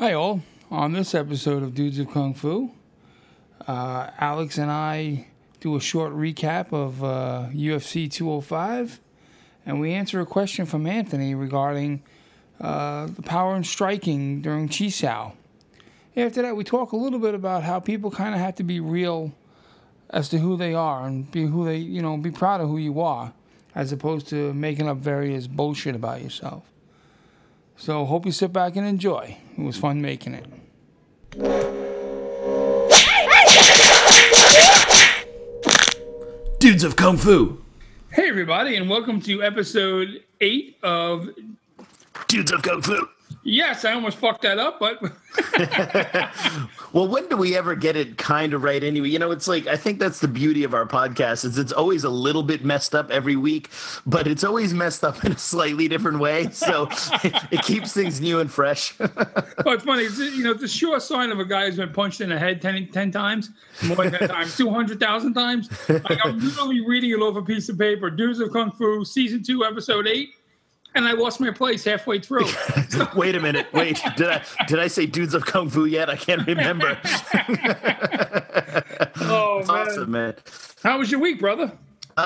Hi, all. On this episode of Dudes of Kung Fu, uh, Alex and I do a short recap of uh, UFC 205, and we answer a question from Anthony regarding uh, the power in striking during Chi Sao. After that, we talk a little bit about how people kind of have to be real as to who they are and be who they, you know, be proud of who you are, as opposed to making up various bullshit about yourself. So hope you sit back and enjoy. It was fun making it. Dudes of Kung Fu. Hey everybody, and welcome to episode eight of. Dudes of Kung Fu. Yes, I almost fucked that up, but Well, when do we ever get it kind of right anyway? You know, it's like I think that's the beauty of our podcast is it's always a little bit messed up every week, but it's always messed up in a slightly different way. So it, it keeps things new and fresh. well, it's funny. It's, you know, a sure sign of a guy who's been punched in the head 10, 10 times, more than 10 times, 200,000 times. Like I'm literally reading it off a piece of paper. Dudes of Kung Fu, season two, episode eight. And I lost my place halfway through. wait a minute. Wait. Did I did I say dudes of kung fu yet? I can't remember. oh, man. awesome, man. How was your week, brother?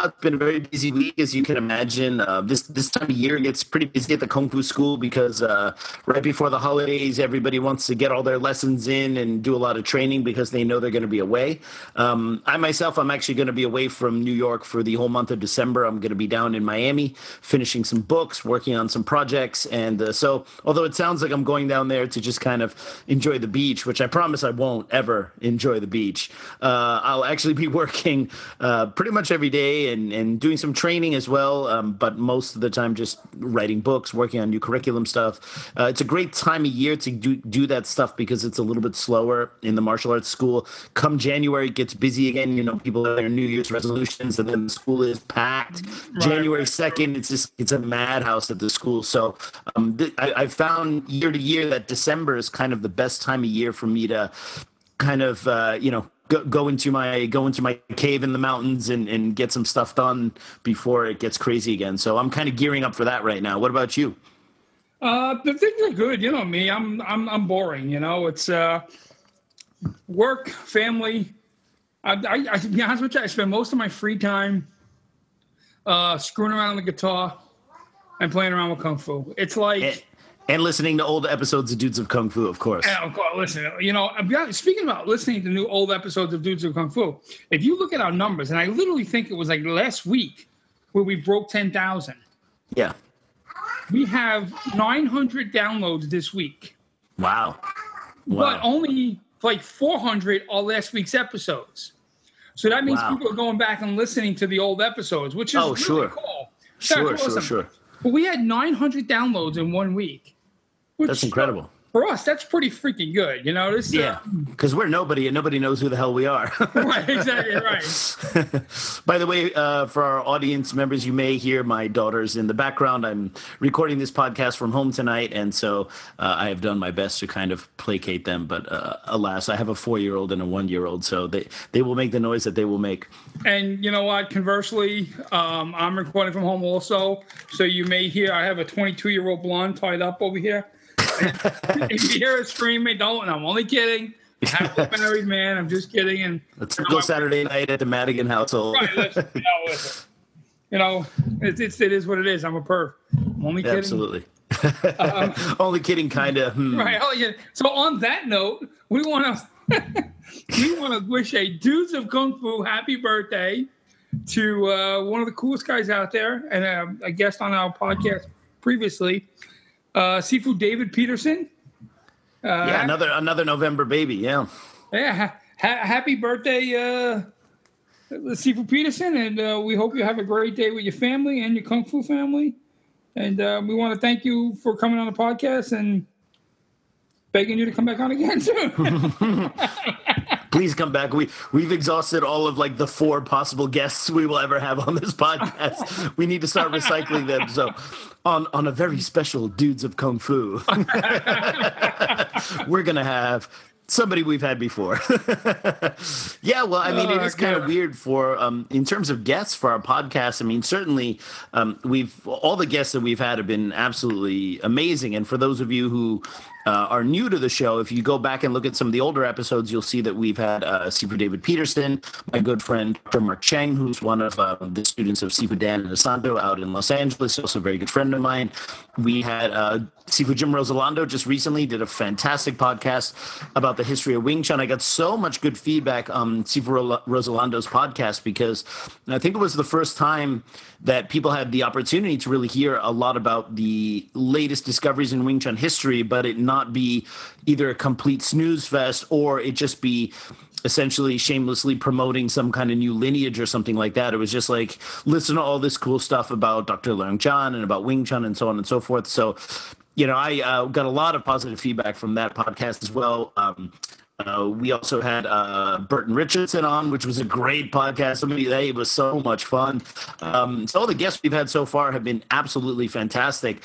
It's been a very busy week, as you can imagine. Uh, this this time of year gets pretty busy at the kung fu school because uh, right before the holidays, everybody wants to get all their lessons in and do a lot of training because they know they're going to be away. Um, I myself, I'm actually going to be away from New York for the whole month of December. I'm going to be down in Miami, finishing some books, working on some projects, and uh, so although it sounds like I'm going down there to just kind of enjoy the beach, which I promise I won't ever enjoy the beach, uh, I'll actually be working uh, pretty much every day and, and doing some training as well, um, but most of the time just writing books, working on new curriculum stuff. Uh, it's a great time of year to do, do that stuff because it's a little bit slower in the martial arts school. Come January, it gets busy again. You know, people have their New Year's resolutions, and then the school is packed. January 2nd, it's just, it's a madhouse at the school. So um, th- I, I found year to year that December is kind of the best time of year for me to kind of uh, you know go, go into my go into my cave in the mountains and, and get some stuff done before it gets crazy again. So I'm kind of gearing up for that right now. What about you? Uh, the things are good. You know me. I'm I'm I'm boring. You know, it's uh, work, family. I, I, I to be honest with you, I spend most of my free time uh, screwing around on the guitar and playing around with kung fu. It's like. And, and listening to old episodes of Dudes of Kung Fu, of course. Yeah, of course. Listen, you know, speaking about listening to new old episodes of Dudes of Kung Fu, if you look at our numbers, and I literally think it was like last week where we broke 10,000, Yeah. we have 900 downloads this week, Wow. wow. but only like 400 are last week's episodes. So that means Wow. people are going back and listening to the old episodes, which is Oh, really sure. cool. Sure, That's sure, awesome. sure. But we had 900 downloads in one week. Which, That's incredible. For us, that's pretty freaking good. You know, this, uh, Yeah, because we're nobody and nobody knows who the hell we are. right, exactly right. By the way, uh, for our audience members, you may hear my daughters in the background. I'm recording this podcast from home tonight, and so uh, I have done my best to kind of placate them. But uh, alas, I have a four year old and a one year old, so they, they will make the noise that they will make. And you know what? Conversely, um, I'm recording from home also, so you may hear I have a 22 year old blonde tied up over here. If you hear her screaming, don't. I'm only kidding. Happily married man. I'm just kidding. And Let's go Saturday night at the Madigan household. Right, listen, you know, listen. You know, it's, it's it is what it is. I'm a perv. I'm only kidding. Absolutely. Only kidding, kind of. Hmm. Right. Oh, yeah. So on that note, we want to we want to wish a dudes of kung fu happy birthday to uh, one of the coolest guys out there and uh, a guest on our podcast previously, uh, Sifu David Peterson. Uh, Yeah, another another November baby. Yeah. yeah, ha- ha- happy birthday, uh, Sifu Peterson, and uh, we hope you have a great day with your family and your kung fu family. And uh, we want to thank you for coming on the podcast and begging you to come back on again soon. Please come back. We we've exhausted all of like the four possible guests we will ever have on this podcast. we need to start recycling them. So on on a very special dudes of kung fu, we're gonna have somebody we've had before. yeah, well, I mean, it Oh, is kind of weird for um, in terms of guests for our podcast. I mean, certainly um, we've all the guests that we've had have been absolutely amazing, and for those of you who uh, are new to the show, if you go back and look at some of the older episodes, you'll see that we've had uh, Sifu David Peterson, my good friend Dr. Mark Cheng, who's one of uh, the students of Sifu Dan Inosanto out in Los Angeles, also a very good friend of mine. We had uh, Sifu Jim Roselando just recently did a fantastic podcast about the history of Wing Chun. I got so much good feedback on Sifu Roselando's podcast because I think it was the first time that people had the opportunity to really hear a lot about the latest discoveries in Wing Chun history, but it not be either a complete snooze fest or it just be essentially shamelessly promoting some kind of new lineage or something like that. It was just like listen to all this cool stuff about Dr. Leung Jan and about Wing Chun and so on and so forth. So you know, I uh, got a lot of positive feedback from that podcast as well. Um, uh, we also had uh, Burton Richardson on, which was a great podcast. Somebody that was so much fun. Um, so all the guests we've had so far have been absolutely fantastic.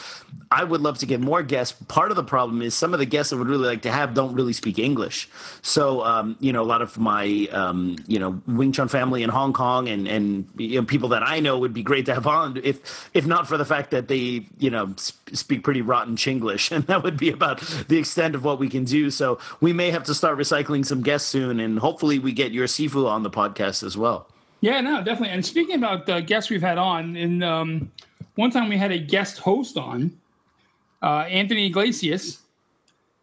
I would love to get more guests. Part of the problem is some of the guests I would really like to have don't really speak English. So um, you know, a lot of my um, you know Wing Chun family in Hong Kong and and you know, people that I know would be great to have on. If if not for the fact that they you know speak pretty rotten Chinglish, and that would be about the extent of what we can do. So we may have to start recycling some guests soon, and hopefully we get your Sifu on the podcast as well. Yeah, no, definitely. And speaking about the guests we've had on, in um, one time we had a guest host on, uh, Anthony Iglesias.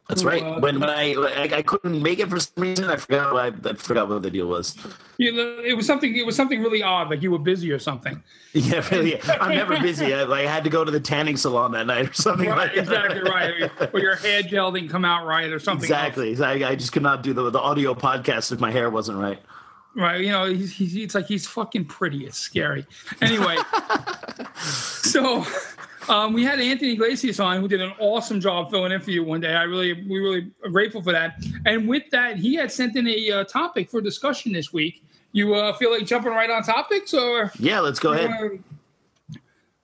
That's right. Uh, when, when I, I, I couldn't make it for some reason, I forgot I, I forgot what the deal was. Yeah, it was something. It was something really odd, like you were busy or something. Yeah, really. I'm never busy. I, like, I had to go to the tanning salon that night or something. Right, like exactly right. Or your hair gel didn't come out right or something. Exactly. I, I, just could not do the the audio podcast if my hair wasn't right. Right. You know, he's, he's it's like he's fucking pretty. It's scary. Anyway, so um, we had Anthony Iglesias on, who did an awesome job filling in for you one day. I really, we really are grateful for that. And with that, he had sent in a uh, topic for discussion this week. You uh, feel like jumping right on topics, or yeah, let's go ahead. Uh,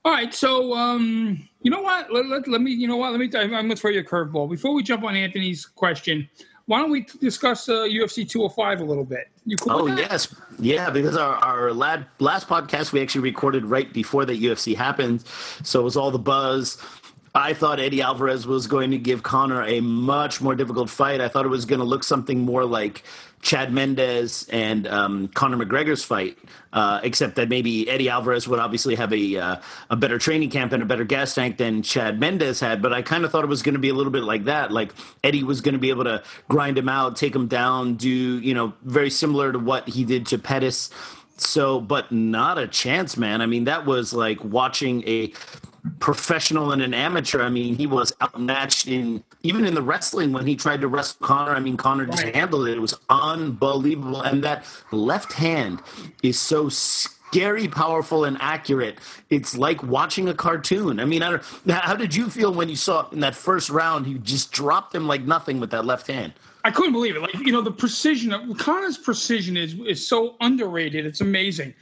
all right, so um, you know what? Let, let, let, me, you know what? Let me. I'm to throw you a curveball before we jump on Anthony's question why don't we discuss uh, UFC 205 a little bit? You cool oh yes, yeah. Because our our lad, last podcast we actually recorded right before the UFC happened, so it was all the buzz. I thought Eddie Alvarez was going to give Conor a much more difficult fight. I thought it was going to look something more like Chad Mendes and um, Conor McGregor's fight, uh, except that maybe Eddie Alvarez would obviously have a uh, a better training camp and a better gas tank than Chad Mendes had. But I kind of thought it was going to be a little bit like that. Like Eddie was going to be able to grind him out, take him down, do you know very similar to what he did to Pettis. So, but not a chance, man. I mean, that was like watching a professional and an amateur. I mean, he was outmatched in even in the wrestling when he tried to wrestle Conor. I mean, Conor just handled it. It was unbelievable. And that left hand is so scary, powerful, and accurate. It's like watching a cartoon. I mean, I don't, how did you feel when you saw in that first round? He just dropped him like nothing with that left hand. I couldn't believe it. Like you know, the precision of Conor's precision is is so underrated. It's amazing.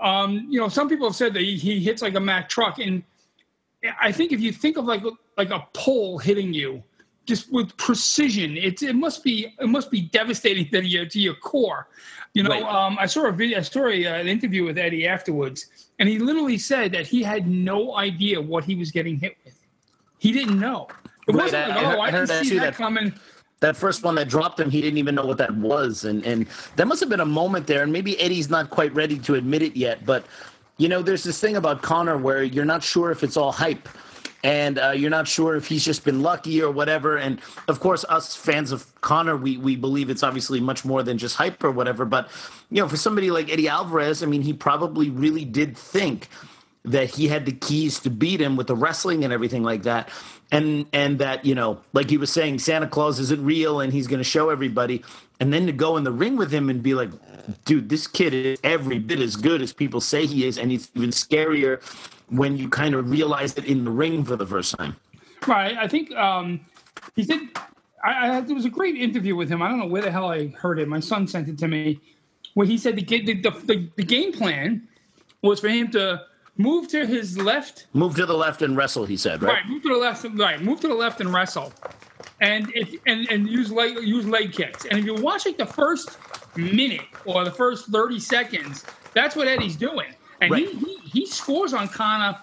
Um, you know, some people have said that he, he hits like a Mack truck, and I think if you think of like like a pole hitting you, just with precision, it it must be it must be devastating to your to your core. You know, right. um, I saw a video, a story, uh, an interview with Eddie afterwards, and he literally said that he had no idea what he was getting hit with. He didn't know. It right. wasn't like, oh, I, I didn't see that, that coming that first one that dropped him, he didn't even know what that was, and and that must have been a moment there. And maybe Eddie's not quite ready to admit it yet, but you know, there's this thing about Conor where you're not sure if it's all hype and uh, you're not sure if he's just been lucky or whatever. And of course, us fans of Conor, we we believe it's obviously much more than just hype or whatever. But you know, for somebody like Eddie Alvarez, I mean, he probably really did think that he had the keys to beat him with the wrestling and everything like that and and that you know like he was saying santa claus isn't real and he's going to show everybody and then to go in the ring with him and be like dude, this kid is every bit as good as people say he is, and he's even scarier when you kind of realize it in the ring for the first time. Right. I think um, he did. I, I, there was a great interview with him. I don't know where the hell I heard it. My son sent it to me, where he said the the, the, the game plan was for him to move to his left. Move to the left and wrestle. He said, right? Right. Move to the left. and Right. Move to the left and wrestle, and if and and use leg use leg kicks. And if you watch like the first minute or the first 30 seconds, that's what Eddie's doing. And right. he, he, he scores on Conor.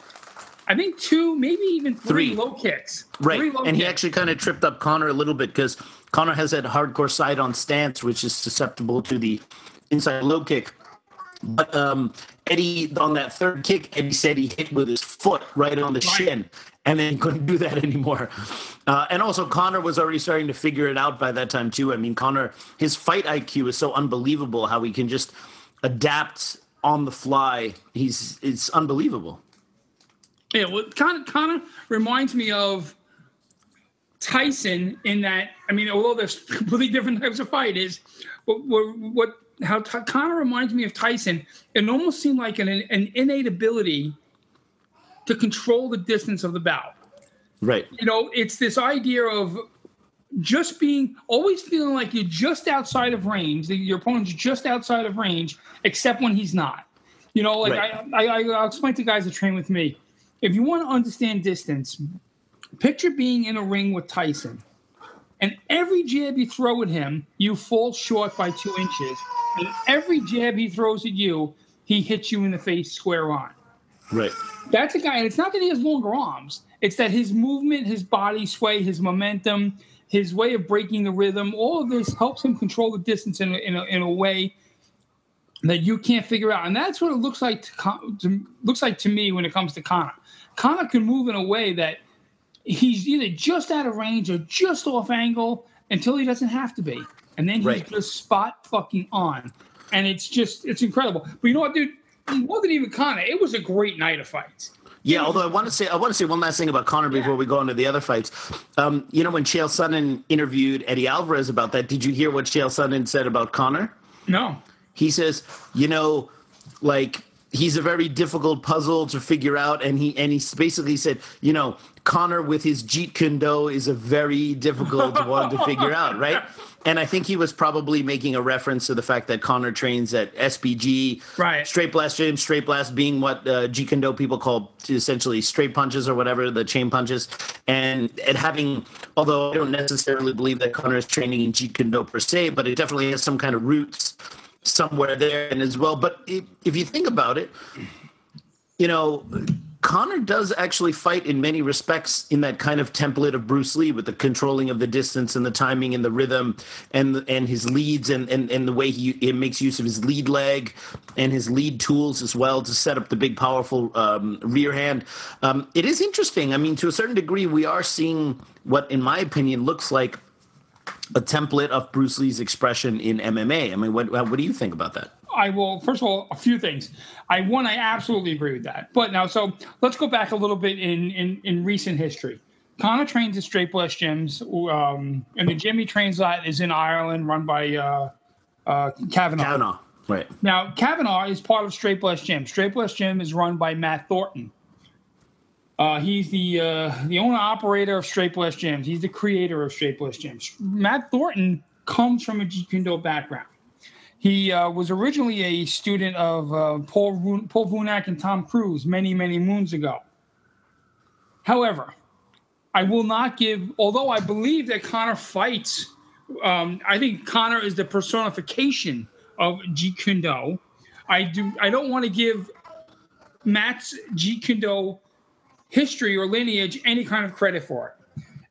I think two, maybe even three, Three. low kicks. Right. Low And he actually kind of tripped up Conor a little bit because Conor has that hardcore side on stance, which is susceptible to the inside low kick. But um, Eddie, on that third kick, Eddie said he hit with his foot right on the shin and then couldn't do that anymore. Uh, and also, Conor was already starting to figure it out by that time, too. I mean, Conor, his fight IQ is so unbelievable how he can just adapt on the fly. He's It's unbelievable. Yeah, well, kind of, kind of reminds me of Tyson in that. I mean, although there's completely different types of fighters, what what, what how Ty- Conor reminds me of Tyson. It almost seemed like an an innate ability to control the distance of the bout. Right. You know, it's this idea of just being always feeling like you're just outside of range, that your opponent's just outside of range, except when he's not. You know, like Right. I, I, I'll explain to guys that train with me. If you want to understand distance, picture being in a ring with Tyson, and every jab you throw at him, you fall short by two inches, and every jab he throws at you, he hits you in the face square on. Right. That's a guy, and it's not that he has longer arms. It's that his movement, his body sway, his momentum, his way of breaking the rhythm, all of this helps him control the distance in a, in a, in a way that you can't figure out. And that's what it looks like to, to looks like to me when it comes to Conor. Conor can move in a way that he's either just out of range or just off angle until he doesn't have to be, and then he's Right. just spot fucking on. And it's just it's incredible. But you know what, dude? It wasn't even Conor, it was a great night of fights. Yeah, although I want to say I want to say one last thing about Conor before we go into the other fights. Um, you know, when Chael Sonnen interviewed Eddie Alvarez about that, did you hear what Chael Sonnen said about Conor? No. He says, you know, like he's a very difficult puzzle to figure out, and he and he basically said, you know, Conor with his Jeet Kune Do is a very difficult one to figure out, right? And I think he was probably making a reference to the fact that Conor trains at SBG, Right. Straight blast, Gyms. Straight blast being what uh, Jeet Kune Do people call essentially straight punches or whatever the chain punches, and and having. Although I don't necessarily believe that Conor is training in Jeet Kune Do per se, but it definitely has some kind of roots somewhere there and as well. But if, if you think about it, you know, Conor does actually fight in many respects in that kind of template of Bruce Lee with the controlling of the distance and the timing and the rhythm and and his leads and and, and the way he, makes use of his lead leg and his lead tools as well to set up the big powerful um, rear hand. Um, it is interesting. I mean, to a certain degree, we are seeing what, in my opinion, looks like a template of Bruce Lee's expression in MMA. I mean, what what do you think about that? I will. First of all, a few things. I one, I absolutely agree with that. But now, so let's go back a little bit in in, in recent history. Conor trains at Straight Blast Gyms, um, and the gym he trains at is in Ireland, run by uh, uh, Kavanagh. Kavanagh, right? Now, Kavanagh is part of Straight Blast Gym. Straight Blast Gym is run by Matt Thornton. Uh, he's the uh, the owner operator of Straight Blast Gyms. He's the creator of Straight Blast Gyms. Matt Thornton comes from a Jeet Kune Do background. He uh, was originally a student of uh, Paul Ru- Paul Vunak and Tom Cruise many many moons ago. However, I will not give. Although I believe that Conor fights, um, I think Conor is the personification of Jeet Kune Do. I do. I don't want to give Matt's Jeet Kune Do history or lineage any kind of credit for it.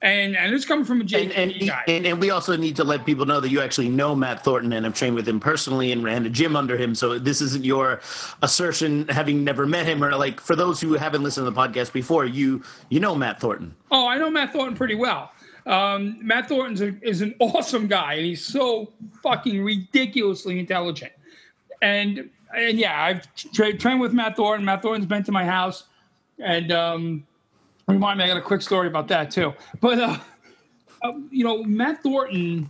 And and it's coming from a And, and, guy. and and we also need to let people know that you actually know Matt Thornton and have trained with him personally and ran a gym under him. So this isn't your assertion having never met him or like for those who haven't listened to the podcast before, you you know Matt Thornton. Oh, I know Matt Thornton pretty well. Um, Matt Thornton is an awesome guy, and he's so fucking ridiculously intelligent. And and yeah, I've tra- trained with Matt Thornton. Matt Thornton's been to my house, and um, remind me, I got a quick story about that too. But uh, uh, you know, Matt Thornton.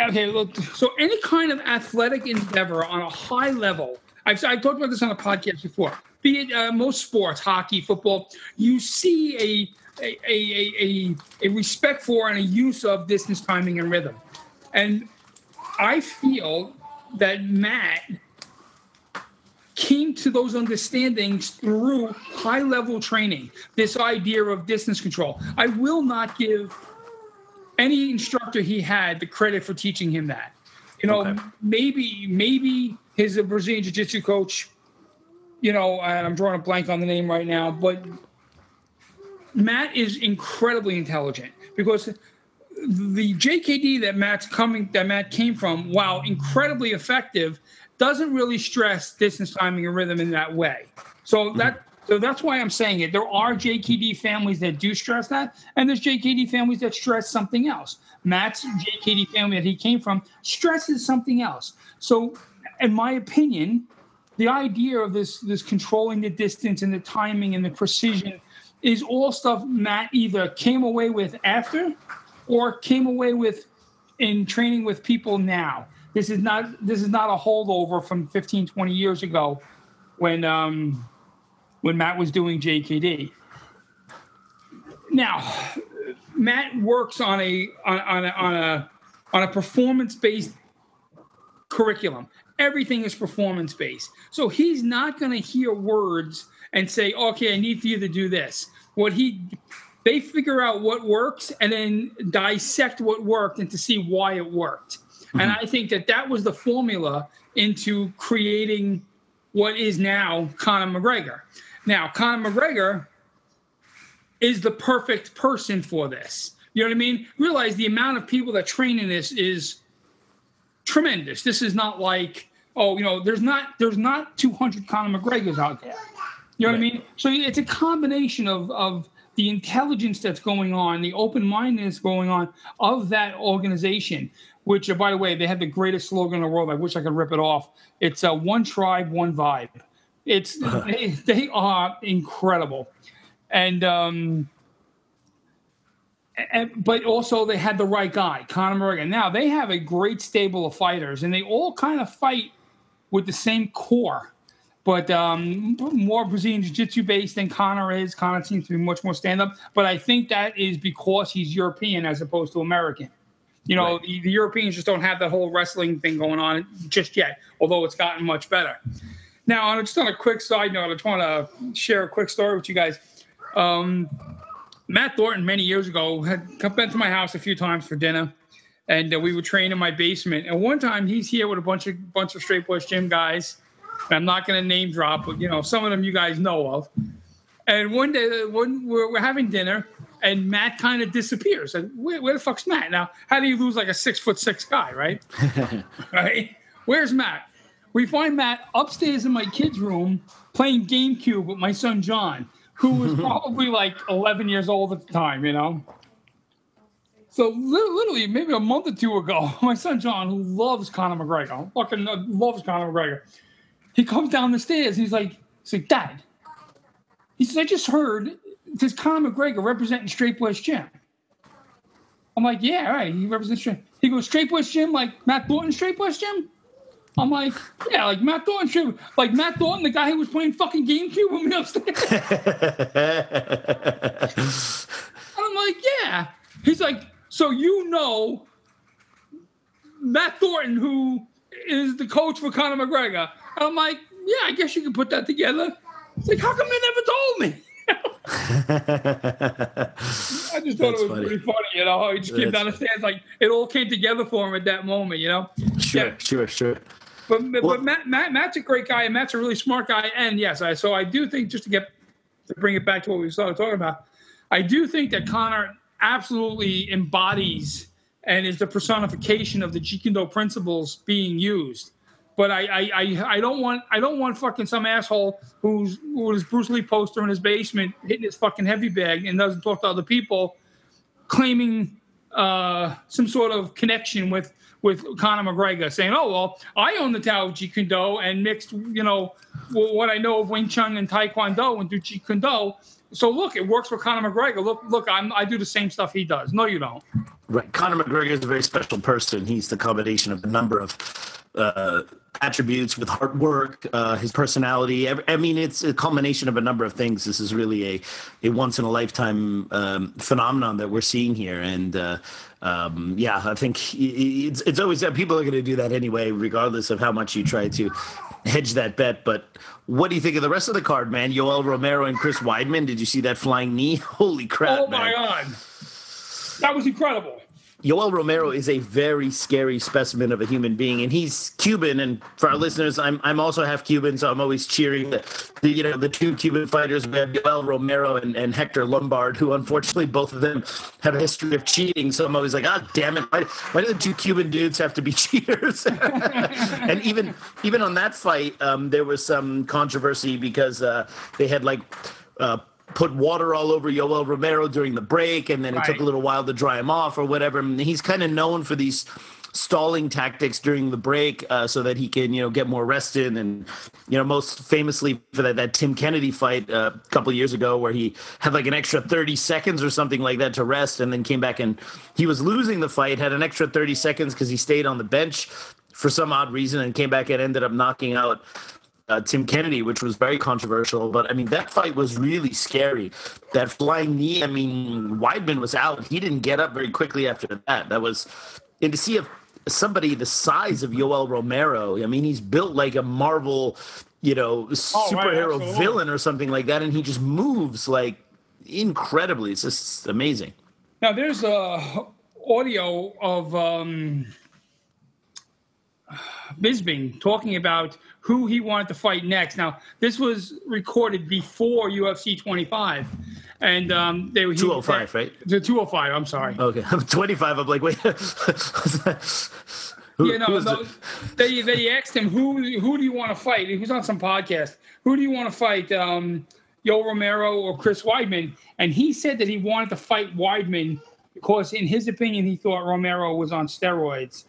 Okay, look. So any kind of athletic endeavor on a high level, I've, I've talked about this on a podcast before. Be it uh, most sports, hockey, football, you see a a, a, a, a a respect for and a use of distance, timing, and rhythm. And I feel that Matt came to those understandings through high level training, this idea of distance control. I will not give any instructor he had the credit for teaching him that. You know, Okay. maybe maybe his uh, Brazilian jiu-jitsu coach you know, and I'm drawing a blank on the name right now, but Matt is incredibly intelligent because the JKD that Matt's coming that Matt came from, while incredibly effective, doesn't really stress distance timing and rhythm in that way. So mm-hmm. that so that's why I'm saying it. There are JKD families that do stress that, and there's JKD families that stress something else. Matt's JKD family that he came from stresses something else. So, in my opinion, the idea of this this controlling the distance and the timing and the precision is all stuff Matt either came away with after or came away with in training with people now. This is not this is not a holdover from 15, 20 years ago when um, when Matt was doing JKD. Now, Matt works on a on, on a on a on a performance based curriculum. Everything is performance based. So he's not going to hear words and say, "Okay, I need for you to do this." What he they figure out what works and then dissect what worked and to see why it worked. Mm-hmm. And I think that that was the formula into creating what is now Conor McGregor. Now, Conor McGregor is the perfect person for this. You know what I mean? Realize the amount of people that train in this is tremendous. This is not like, oh, you know, there's not there's not 200 Conor McGregors out there. You know right. what I mean? So it's a combination of of the intelligence that's going on, the open mindedness going on of that organization. Which, uh, by the way, they had the greatest slogan in the world. I wish I could rip it off. It's uh, one tribe, one vibe. It's they, they are incredible, and um, and, but also they had the right guy, Conor McGregor. Now they have a great stable of fighters, and they all kind of fight with the same core but um, more Brazilian Jiu-Jitsu based than Conor is. Conor seems to be much more stand-up, but I think that is because he's European as opposed to American. You know, right. the, the, Europeans just don't have that whole wrestling thing going on just yet, although it's gotten much better. Now, just on a quick side note, I just want to share a quick story with you guys. Um, Matt Thornton, many years ago, had come into my house a few times for dinner, and uh, we would train in my basement. And one time, he's here with a bunch of bunch of straight push gym guys I'm not going to name drop, but you know, some of them you guys know of. And one day, when we're, we're having dinner, and Matt kind of disappears. And where, where, the fuck's Matt? Now, how do you lose like a six foot six guy, right? right? Where's Matt? We find Matt upstairs in my kid's room playing GameCube with my son John, who was probably like 11 years old at the time, you know? So literally, maybe a month or two ago, my son John, who loves Conor McGregor, fucking uh, loves Conor McGregor, he comes down the stairs. he's like, he's like, Dad. He says, I just heard this Conor McGregor representing Straight Boys Gym. I'm like, yeah, all right. He represents Straight. He goes, Straight Boys Gym, like Matt Thornton Straight Boys Gym? I'm like, yeah, like Matt Thornton Straight Like Matt Thornton, the guy who was playing fucking GameCube with me upstairs. I'm like, yeah. He's like, so you know Matt Thornton, who is the coach for Conor McGregor. I'm like, yeah, I guess you can put that together. It's like, how come they never told me? I just thought That's it was funny. pretty funny, you know. He just came down the stairs, like it all came together for him at that moment, you know. Sure, yeah. sure, sure. But, but, well, but Matt, Matt, Matt's a great guy, and Matt's a really smart guy. And yes, I so I do think just to get to bring it back to what we started talking about, I do think that Conor absolutely embodies and is the personification of the Jeet Kune Do principles being used. But I, I, I, I, don't want I don't want fucking some asshole who's who's Bruce Lee poster in his basement hitting his fucking heavy bag and doesn't talk to other people, claiming uh, some sort of connection with with Conor McGregor, saying, "Oh well, I own the Tao of Jeet Kune Do and mixed, you know, what I know of Wing Chun and Taekwondo and do Jeet Kune Do. So look, it works for Conor McGregor. Look, look, I'm, I do the same stuff he does. No, you don't. Right. Conor McGregor is a very special person. He's the combination of a number of uh, attributes with hard work, uh, his personality. I mean, it's a culmination of a number of things. This is really a, a once in a lifetime um, phenomenon that we're seeing here. And uh, um, yeah, I think it's, it's always that people are going to do that anyway, regardless of how much you try to hedge that bet. But what do you think of the rest of the card, man? Yoel Romero and Chris Weidman. Did you see that flying knee? Holy crap! Oh my man. god, that was incredible. Yoel Romero is a very scary specimen of a human being, and he's Cuban. And for our listeners, I'm I'm also half Cuban, so I'm always cheering the, the you know the two Cuban fighters. We have Yoel Romero and, and Hector Lombard, who unfortunately both of them have a history of cheating. So I'm always like, ah, oh, damn it, why, why do the two Cuban dudes have to be cheaters? and even even on that fight, um, there was some controversy because uh, they had like. Uh, put water all over Yoel Romero during the break, and then it right. took a little while to dry him off or whatever. And he's kind of known for these stalling tactics during the break uh, so that he can, you know, get more rested. And, you know, most famously for that, that Tim Kennedy fight uh, a couple years ago where he had like an extra 30 seconds or something like that to rest and then came back and he was losing the fight, had an extra 30 seconds because he stayed on the bench for some odd reason and came back and ended up knocking out uh, Tim Kennedy, which was very controversial. But I mean, that fight was really scary. That flying knee, I mean, Weidman was out. He didn't get up very quickly after that. That was, and to see if somebody the size of Yoel Romero, I mean, he's built like a Marvel, you know, superhero oh, right, villain or something like that, and he just moves like incredibly. It's just amazing. Now, there's a audio of um, Bisping talking about who he wanted to fight next. Now, this was recorded before UFC 25, and um, they were 205, right? The 205. I'm sorry. Okay, I'm 25. I'm like, wait. Who, yeah, no, no they they asked him who who do you want to fight? He was on some podcast. Who do you want to fight, um, Yo Romero or Chris Weidman? And he said that he wanted to fight Weidman because, in his opinion, he thought Romero was on steroids.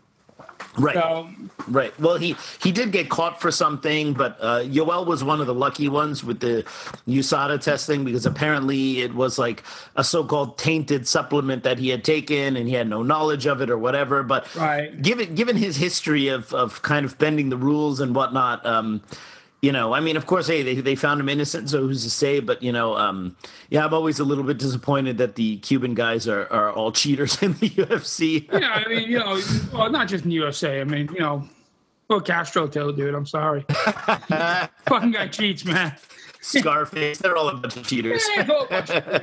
Right. So, right. Well, he he did get caught for something, but uh, Yoel was one of the lucky ones with the USADA testing because apparently it was like a so-called tainted supplement that he had taken and he had no knowledge of it or whatever. But right. given given his history of of kind of bending the rules and whatnot, um, you know, I mean, of course, hey, they, they found him innocent, so who's to say? But you know, um, yeah, I'm always a little bit disappointed that the Cuban guys are, are all cheaters in the UFC. yeah, I mean, you know, well, not just in the UFC. I mean, you know, well, Castro too, dude. I'm sorry, fucking guy cheats, man. Scarface, they're all a bunch of cheaters. Yeah, bunch of cheaters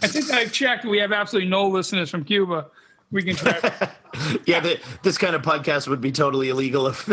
I think I've checked. We have absolutely no listeners from Cuba we can try. yeah, the, this kind of podcast would be totally illegal if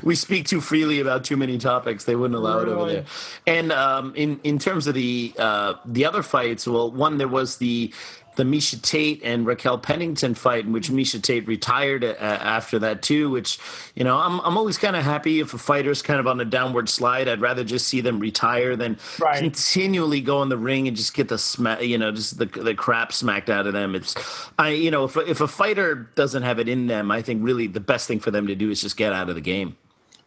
we speak too freely about too many topics. They wouldn't allow really? it over there. And um, in in terms of the uh, the other fights, well, one there was the the Miesha Tate and Raquel Pennington fight, in which Miesha Tate retired uh, after that too. Which, you know, I'm I'm always kind of happy if a fighter's kind of on a downward slide. I'd rather just see them retire than right. continually go in the ring and just get the smack, you know, just the the crap smacked out of them. It's, I, you know, if if a fighter doesn't have it in them, I think really the best thing for them to do is just get out of the game.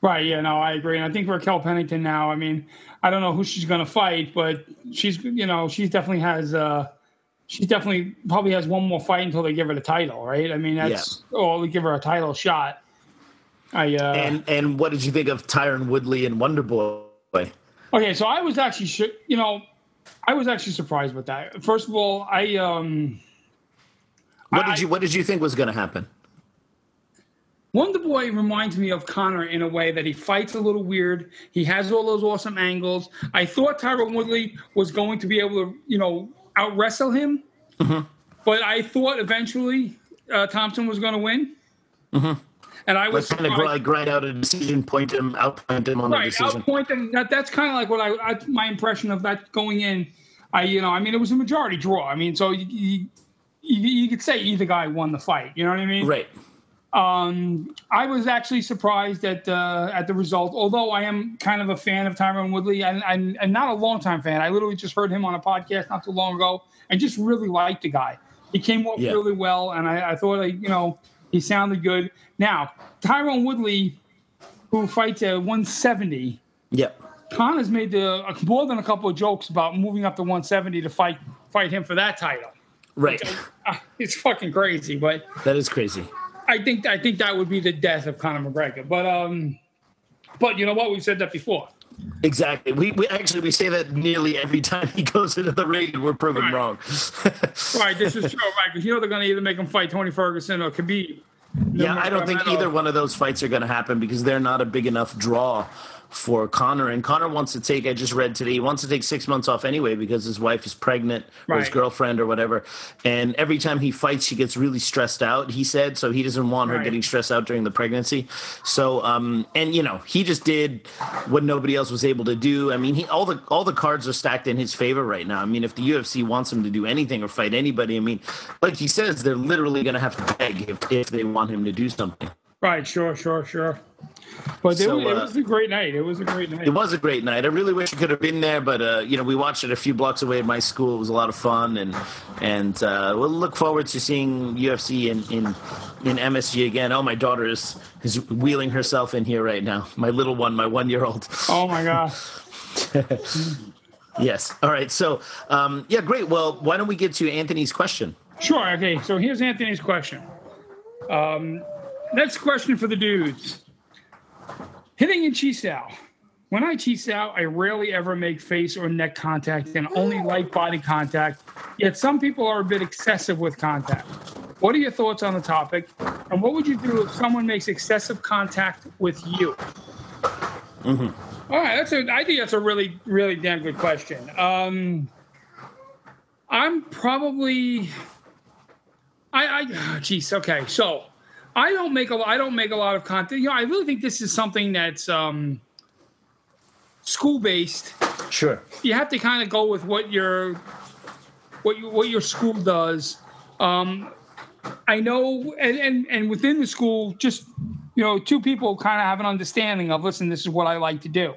Right. Yeah. No, I agree. And I think Raquel Pennington now. I mean, I don't know who she's going to fight, but she's, you know, she definitely has. uh she definitely probably has one more fight until they give her the title, right? I mean, that's yeah. oh, they give her a title shot. I uh, and and what did you think of Tyron Woodley and Wonder Boy? Okay, so I was actually, you know, I was actually surprised with that. First of all, I um, what did I, you what did you think was going to happen? Wonder Boy reminds me of Conor in a way that he fights a little weird. He has all those awesome angles. I thought Tyron Woodley was going to be able to, you know, out wrestle him. Mm-hmm. But I thought eventually uh, Thompson was going to win. Mm-hmm. And I was kind of grind, grind out a decision, point him, outpoint him on right, the decision. Outpoint him. That, that's kind of like what I, I, my impression of that going in. I you know I mean it was a majority draw. I mean so you, you, you could say either guy won the fight. You know what I mean? Right. Um, I was actually surprised at uh, at the result. Although I am kind of a fan of Tyron Woodley, and, and, and not a long time fan. I literally just heard him on a podcast not too long ago, and just really liked the guy. He came off yeah. really well, and I, I thought, like, you know, he sounded good. Now, Tyron Woodley, who fights at 170. Yep. has made the, more than a couple of jokes about moving up to 170 to fight fight him for that title. Right. Uh, it's fucking crazy, but that is crazy. I think I think that would be the death of Conor McGregor. But um, but you know what? We've said that before. Exactly. We, we actually we say that nearly every time he goes into the ring, we're proven right. wrong. right. This is true. Right. Because you know they're going to either make him fight Tony Ferguson or Khabib. Yeah, I don't think either one of those fights are going to happen because they're not a big enough draw for Conor. And Conor wants to take, I just read today, he wants to take six months off anyway because his wife is pregnant or his girlfriend or whatever. And every time he fights, she gets really stressed out, he said. So he doesn't want her Right. getting stressed out during the pregnancy. So, um, and you know, he just did what nobody else was able to do. I mean, he all the all the cards are stacked in his favor right now. I mean, if the UFC wants him to do anything or fight anybody, I mean, like he says, they're literally going to have to beg if, if they want him to do something. Right, sure, sure, sure. But it, So, was, it uh, was a great night. It was a great night. It was a great night. I really wish I could have been there, but uh, you know, we watched it a few blocks away at my school. It was a lot of fun, and and uh, we'll look forward to seeing UFC in in in MSG again. Oh, my daughter is is wheeling herself in here right now. My little one, my one year old. Oh my gosh. Yes. All right. So, um, yeah, great. Well, why don't we get to Anthony's question? Sure. Okay. So here's Anthony's question. Um, next question for the dudes. Hitting in Chisao. When I Chisao, I rarely ever make face or neck contact and only light body contact. Yet some people are a bit excessive with contact. What are your thoughts on the topic? And what would you do if someone makes excessive contact with you? All right, that's a. I think that's a really, really damn good question. Um, I'm probably. I, I, jeez, okay. So, I don't make a, I don't make a lot of content. You know, I really think this is something that's um, school based. Sure. You have to kind of go with what your, what you, what your school does. Um, I know, and, and and within the school, just you know, two people kind of have an understanding of. Listen, this is what I like to do.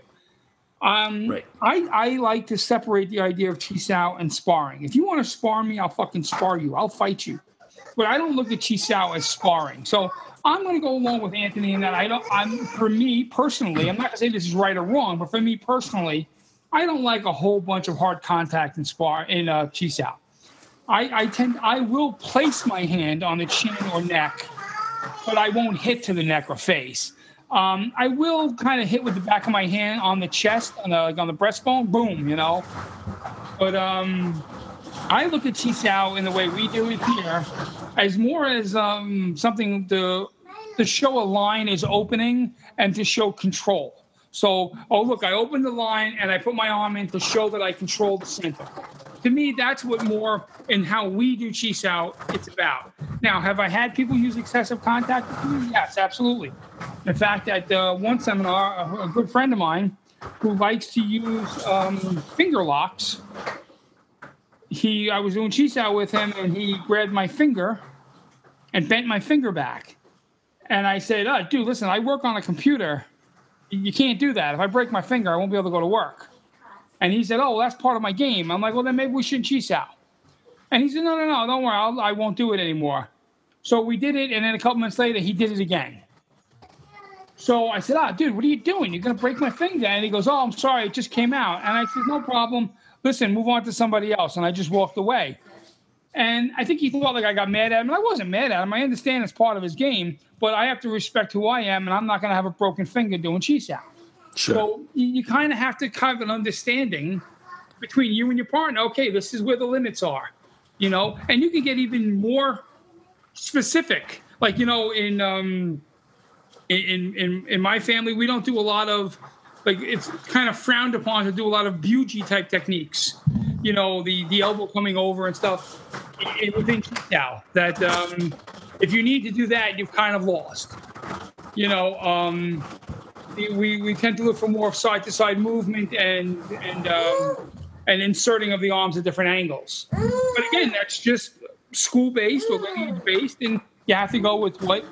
Um, Right. I, I like to separate the idea of Chisao and sparring. If you want to spar me, I'll fucking spar you. I'll fight you. But I don't look at Chisao as sparring. So I'm going to go along with Anthony in that I don't. I'm for me personally. I'm not going to say this is right or wrong, but for me personally, I don't like a whole bunch of hard contact in spar in uh, Chisao. I, I tend I will place my hand on the chin or neck, but I won't hit to the neck or face. Um, I will kind of hit with the back of my hand on the chest, on the like on the breastbone, boom, you know. But um, I look at Chisao in the way we do it here as more as um, something to to show a line is opening and to show control. So, oh look, I opened the line and I put my arm in to show that I control the center. To me, that's what more in how we do Chisao it's about. Now, have I had people use excessive contact? Yes, absolutely. In fact, at uh, one seminar, a, a good friend of mine who likes to use um, finger locks he I was doing Chisao with him and he grabbed my finger and bent my finger back. And I said, oh, dude, listen, I work on a computer. You can't do that. If I break my finger, I won't be able to go to work. And he said, oh, well, that's part of my game. I'm like, well, then maybe we shouldn't Chisao. And he said, no, no, no, don't worry. I'll, I won't do it anymore. So we did it. And then a couple minutes later, he did it again. So I said, ah, dude, what are you doing? You're going to break my finger. And he goes, oh, I'm sorry. It just came out. And I said, no problem. Listen, move on to somebody else. And I just walked away. And I think he thought like I got mad at him. And I wasn't mad at him. I understand it's part of his game, but I have to respect who I am. And I'm not going to have a broken finger doing Chisao. Sure. So you, you kind of have to have an understanding between you and your partner. Okay, this is where the limits are, you know, and you can get even more specific. Like you know, in um, in in in my family, we don't do a lot of like it's kind of frowned upon to do a lot of buji type techniques. You know, the the elbow coming over and stuff. It, within now that um, if you need to do that, you've kind of lost. You know, um, we we tend to look for more side to side movement and and um, and inserting of the arms at different angles. But again, that's just school based or lineage based, and you have to go with what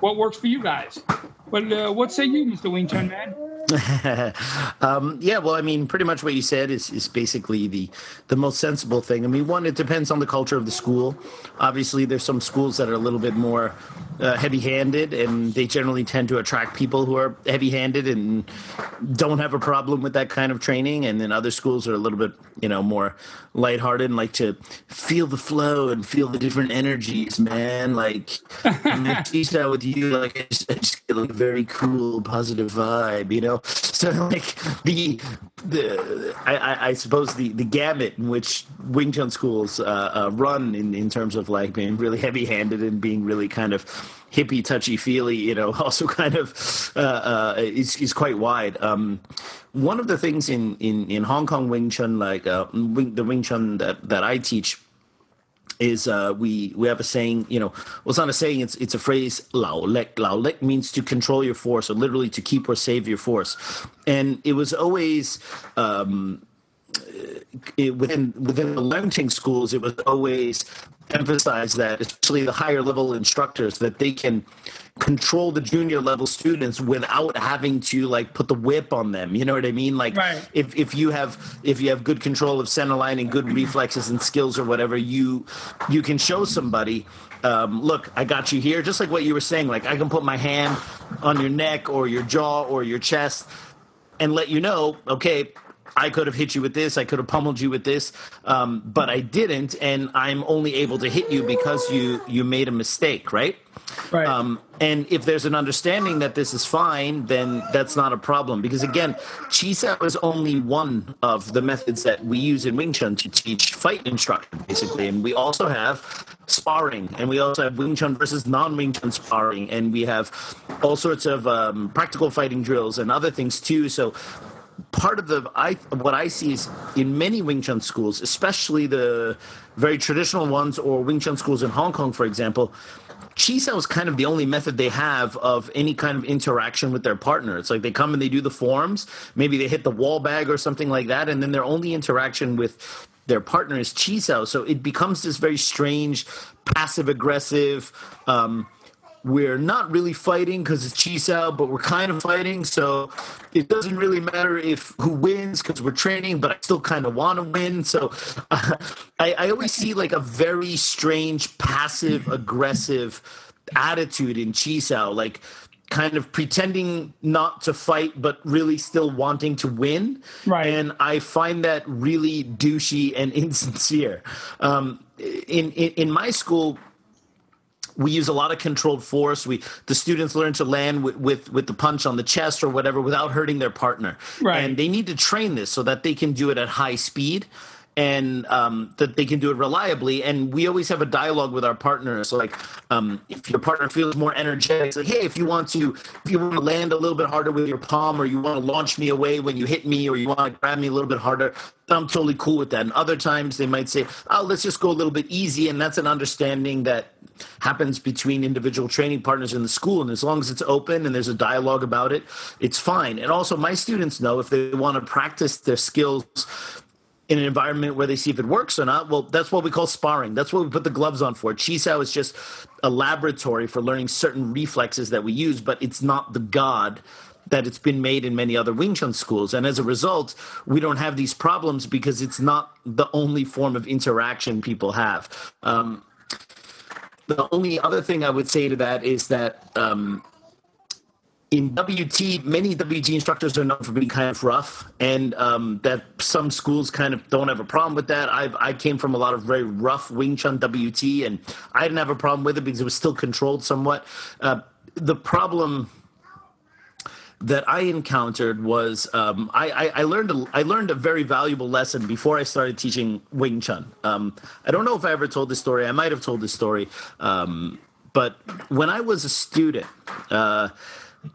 what works for you guys. But uh, what say you, Mr. Wing Chun Man? um, yeah, well, I mean, pretty much what you said is, is basically the the most sensible thing. I mean, one, it depends on the culture of the school. Obviously, there's some schools that are a little bit more uh, heavy-handed, and they generally tend to attract people who are heavy-handed and don't have a problem with that kind of training. And then other schools are a little bit, you know, more lighthearted and like to feel the flow and feel the different energies, man. Like, I'm gonna teach that with you. Like, I just, I just get like a very cool, positive vibe, you know. So like the the I, I, suppose the, the gamut in which Wing Chun schools uh, uh, run in, in terms of like being really heavy handed and being really kind of hippie touchy feely, you know, also kind of uh, uh, is, is quite wide. Um, one of the things in, in, in Hong Kong Wing Chun, like uh, Wing, the Wing Chun that, that I teach, is uh, we we have a saying, you know, well, it's not a saying, it's it's a phrase, lao lek. Lao lek means to control your force, or literally to keep or save your force. And it was always um, it, within within the Leung schools, it was always emphasized that, especially the higher level instructors, that they can control the junior level students without having to like put the whip on them. You know what I mean? Like right. if, if you have if you have good control of center line and good reflexes and skills or whatever, you you can show somebody um, look, I got you here, just like what you were saying. Like I can put my hand on your neck or your jaw or your chest and let you know, okay, I could have hit you with this. I could have pummeled you with this, um, but I didn't, and I'm only able to hit you because you you made a mistake, right? Right. Um, and if there's an understanding that this is fine, then that's not a problem. Because again, Chi Sao is only one of the methods that we use in Wing Chun to teach fight instruction, basically. And we also have sparring, and we also have Wing Chun versus non Wing Chun sparring, and we have all sorts of um, practical fighting drills and other things too. So part of the I what I see is in many Wing Chun schools, especially the very traditional ones or Wing Chun schools in Hong Kong, for example, Chi Sao is kind of the only method they have of any kind of interaction with their partner. It's like they come and they do the forms, maybe they hit the wall bag or something like that, and then their only interaction with their partner is Chi Sao. So it becomes this very strange, passive aggressive. Um, we're not really fighting because it's Chi Sao, but we're kind of fighting. So it doesn't really matter if who wins because we're training, but I still kind of want to win. So uh, I, I always see like a very strange, passive, aggressive attitude in Chi Sao, like kind of pretending not to fight, but really still wanting to win. Right. And I find that really douchey and insincere. Um, in, in, in my school, we use a lot of controlled force. We the students learn to land with, with, with the punch on the chest or whatever without hurting their partner. Right. And they need to train this so that they can do it at high speed and um, that they can do it reliably. And we always have a dialogue with our partners. Like, um, if your partner feels more energetic, like, hey, if you want to, if you want to land a little bit harder with your palm, or you want to launch me away when you hit me, or you want to grab me a little bit harder, I'm totally cool with that. And other times they might say, oh, let's just go a little bit easy, and that's an understanding that happens between individual training partners in the school. And as long as it's open and there's a dialogue about it, it's fine. And also, my students know if they want to practice their skills in an environment where they see if it works or not, well, that's what we call sparring. That's what we put the gloves on for. Chi Sao is just a laboratory for learning certain reflexes that we use, but it's not the God that it's been made in many other Wing Chun schools. And as a result, we don't have these problems because it's not the only form of interaction people have. Um, the only other thing I would say to that is that um, in WT, many WT instructors are known for being kind of rough, and um, that some schools kind of don't have a problem with that. I I came from a lot of very rough Wing Chun WT, and I didn't have a problem with it because it was still controlled somewhat. Uh, the problem that I encountered was um, I, I, I, learned a, I learned a very valuable lesson before I started teaching Wing Chun. Um, I don't know if I ever told this story. I might have told this story, um, but when I was a student. Uh,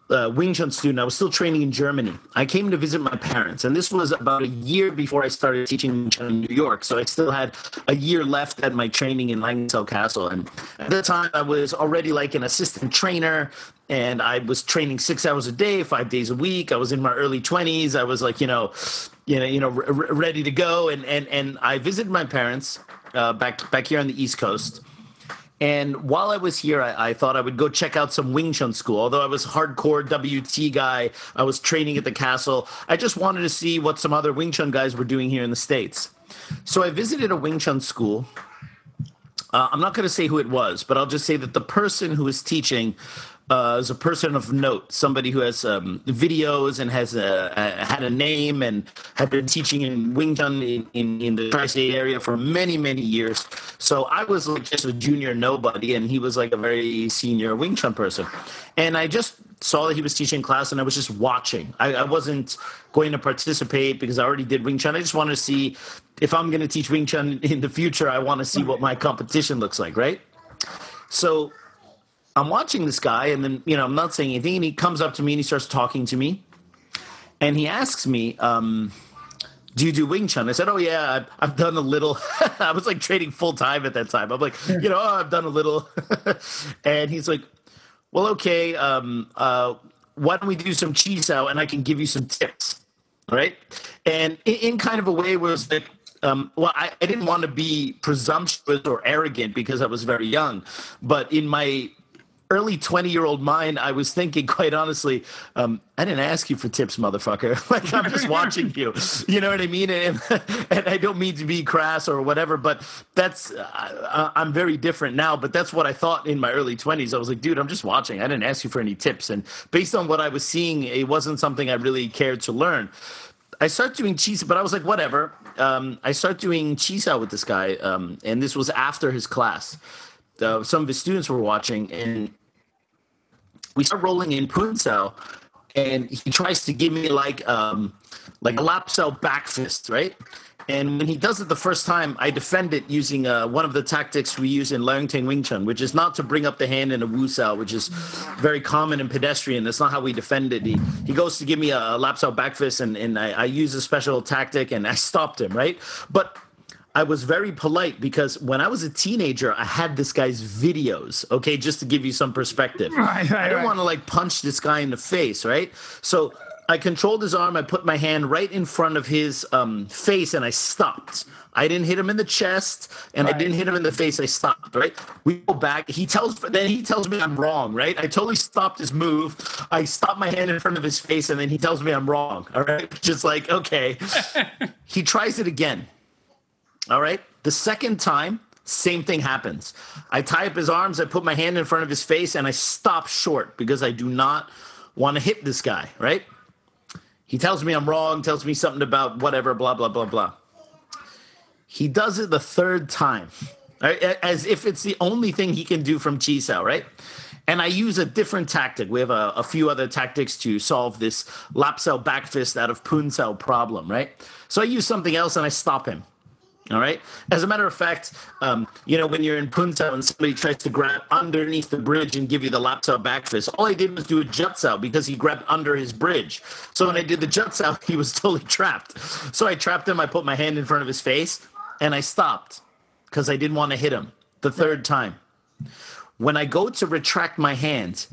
uh, Wing Chun student. I was still training in Germany. I came to visit my parents, and this was about a year before I started teaching Wing Chun in New York. So I still had a year left at my training in Langenzell Castle. And at the time, I was already like an assistant trainer, and I was training six hours a day, five days a week. I was in my early twenties. I was like, you know, you know, you know, r- ready to go. And and and I visited my parents uh, back back here on the East Coast and while I was here, I, I, thought I would go check out some Wing Chun school. Although I was hardcore WT guy, I was training at the castle. I just wanted to see what some other Wing Chun guys were doing here in the States. So I visited a Wing Chun school. Uh, I'm not going to say who it was, but I'll just say that the person who was teaching uh, as a person of note, somebody who has um, videos and has a, a, had a name and had been teaching in Wing Chun in, in, in the tri-state area for many, many years. So I was like just a junior nobody, and he was like a very senior Wing Chun person. And I just saw that he was teaching class, and I was just watching. I, I wasn't going to participate because I already did Wing Chun. I just wanted to see if I'm going to teach Wing Chun in the future. I want to see what my competition looks like, right? So I'm watching this guy, and then you know I'm not saying anything, and he comes up to me and he starts talking to me, and he asks me, um, "Do you do Wing Chun?" I said, "Oh yeah, I've, I've done a little." I was like trading full time at that time. I'm like, you know, oh, I've done a little, and he's like, "Well, okay, um, uh, why don't we do some chi sao, and I can give you some tips." Right, and in, in kind of a way was that um, well, I, I, didn't want to be presumptuous or arrogant because I was very young, but in my early 20 year old mind, I was thinking, quite honestly, um, I didn't ask you for tips, motherfucker. like, I'm just watching you. You know what I mean? And, and I don't mean to be crass or whatever, but that's, uh, I'm very different now, but that's what I thought in my early 20s. I was like, dude, I'm just watching. I didn't ask you for any tips. And based on what I was seeing, it wasn't something I really cared to learn. I started doing chi sao, but I was like, whatever. Um, I started doing chi sao with this guy, um, and this was after his class some of his students were watching, and we start rolling in Punsao, and he tries to give me like um, like a lap sao back fist, right? And when he does it the first time, I defend it using uh, one of the tactics we use in Leung Ting Wing Chun, which is not to bring up the hand in a Wu Sao, which is very common and pedestrian. That's not how we defend it. He, he goes to give me a, a lap Sao back fist, and, and I, I use a special tactic, and I stopped him, right? But I was very polite because when I was a teenager, I had this guy's videos. Okay, just to give you some perspective. Right, right, I didn't right. want to like punch this guy in the face, right? So I controlled his arm. I put my hand right in front of his um, face, and I stopped. I didn't hit him in the chest, and. I didn't hit him in the face. I stopped. Right. We go back. He tells. Then he tells me I'm wrong. Right. I totally stopped his move. I stopped my hand in front of his face, and then he tells me I'm wrong. All right. Just like okay. he tries it again. All right. The second time, same thing happens. I tie up his arms, I put my hand in front of his face, and I stop short because I do not want to hit this guy, right? He tells me I'm wrong, tells me something about whatever, blah, blah, blah, blah. He does it the third time, right? as if it's the only thing he can do from Chi Sao, right? And I use a different tactic. We have a, a few other tactics to solve this lap sao back fist out of Pun sao problem, right? So I use something else and I stop him. All right. As a matter of fact, um, you know, when you're in Pun Sao and somebody tries to grab underneath the bridge and give you the lap sao back fist, all I did was do a jut sao because he grabbed under his bridge. So when I did the jut sao, he was totally trapped. So I trapped him. I put my hand in front of his face and I stopped because I didn't want to hit him the third time. When I go to retract my hand,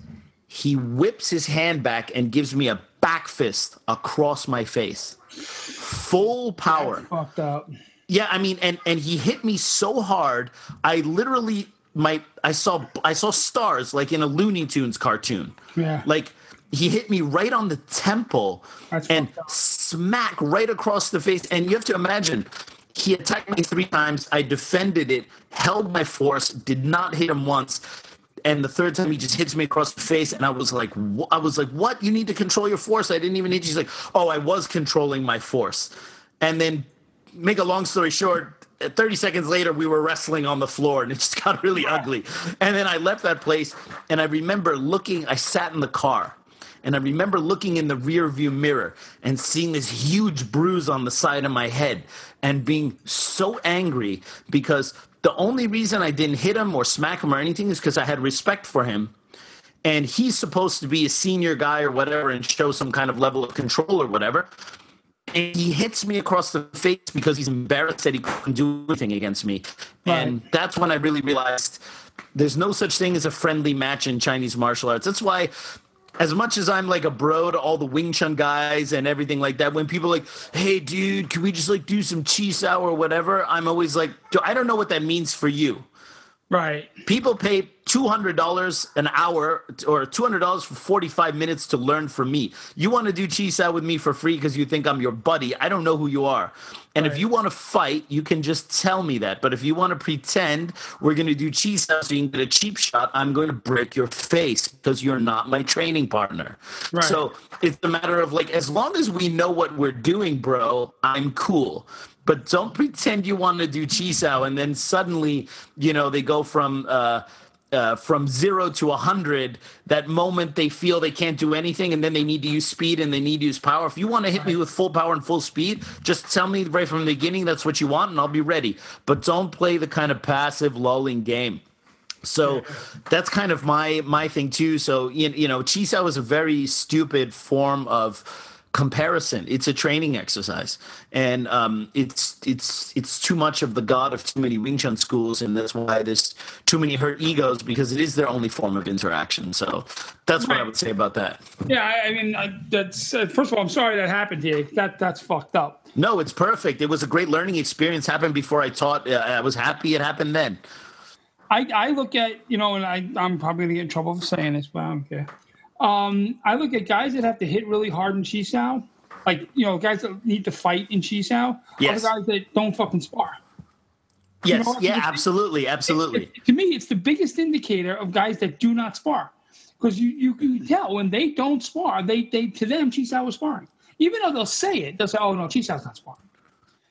he whips his hand back and gives me a back fist across my face. Full power. That's fucked up yeah, I mean, and and he hit me so hard, I literally my I saw I saw stars like in a Looney Tunes cartoon. Yeah, like he hit me right on the temple That's and smack right across the face. And you have to imagine, he attacked me three times. I defended it, held my force, did not hit him once. And the third time he just hits me across the face, and I was like, I was like, "What? You need to control your force." I didn't even need. You. He's like, "Oh, I was controlling my force," and then make a long story short, 30 seconds later, we were wrestling on the floor and it just got really ugly. And then I left that place and I remember looking, I sat in the car and I remember looking in the rear view mirror and seeing this huge bruise on the side of my head and being so angry because the only reason I didn't hit him or smack him or anything is because I had respect for him. And he's supposed to be a senior guy or whatever and show some kind of level of control or whatever and he hits me across the face because he's embarrassed that he couldn't do anything against me. Right. And that's when I really realized there's no such thing as a friendly match in Chinese martial arts. That's why as much as I'm like a bro to all the Wing Chun guys and everything like that, when people are like, hey, dude, can we just like do some chi sao or whatever? I'm always like, I don't know what that means for you. Right. People pay two hundred dollars an hour or two hundred dollars for forty five minutes to learn from me. You want to do chi sao with me for free because you think I'm your buddy. I don't know who you are. And right. if you want to fight, you can just tell me that. But if you want to pretend we're going to do chi sao so you can get a cheap shot, I'm going to break your face because you're not my training partner. Right. So it's a matter of like, as long as we know what we're doing, bro, I'm cool but don't pretend you want to do chi sao and then suddenly you know they go from uh, uh, from zero to a hundred, that moment they feel they can't do anything, and then they need to use speed and they need to use power. If you want to hit me with full power and full speed, just tell me right from the beginning that's what you want, and I'll be ready. But don't play the kind of passive lulling game. So that's kind of my my thing too. So you you know, Chi Sao is a very stupid form of comparison. It's a training exercise, and um, it's it's it's too much of the god of too many Wing Chun schools, and that's why there's too many hurt egos because it is their only form of interaction. So that's what I would say about that. Yeah, I mean, I, that's uh, first of all, I'm sorry that happened to you. That that's fucked up. No, it's perfect. It was a great learning experience. Happened before I taught. Uh, I was happy it happened then. I, I look at you know, and I I'm probably gonna get in trouble for saying this, but I don't care. Um, I look at guys that have to hit really hard in Chi Sao, like you know, guys that need to fight in Chi Sao. Yes. Other guys that don't fucking spar. Yes. You know, yeah. Absolutely. Absolutely. It, it, to me, it's the biggest indicator of guys that do not spar, because you, you you tell when they don't spar, they they to them Chi Sao is sparring. Even though they'll say it, they'll say, "Oh no, Chi Sao's not sparring."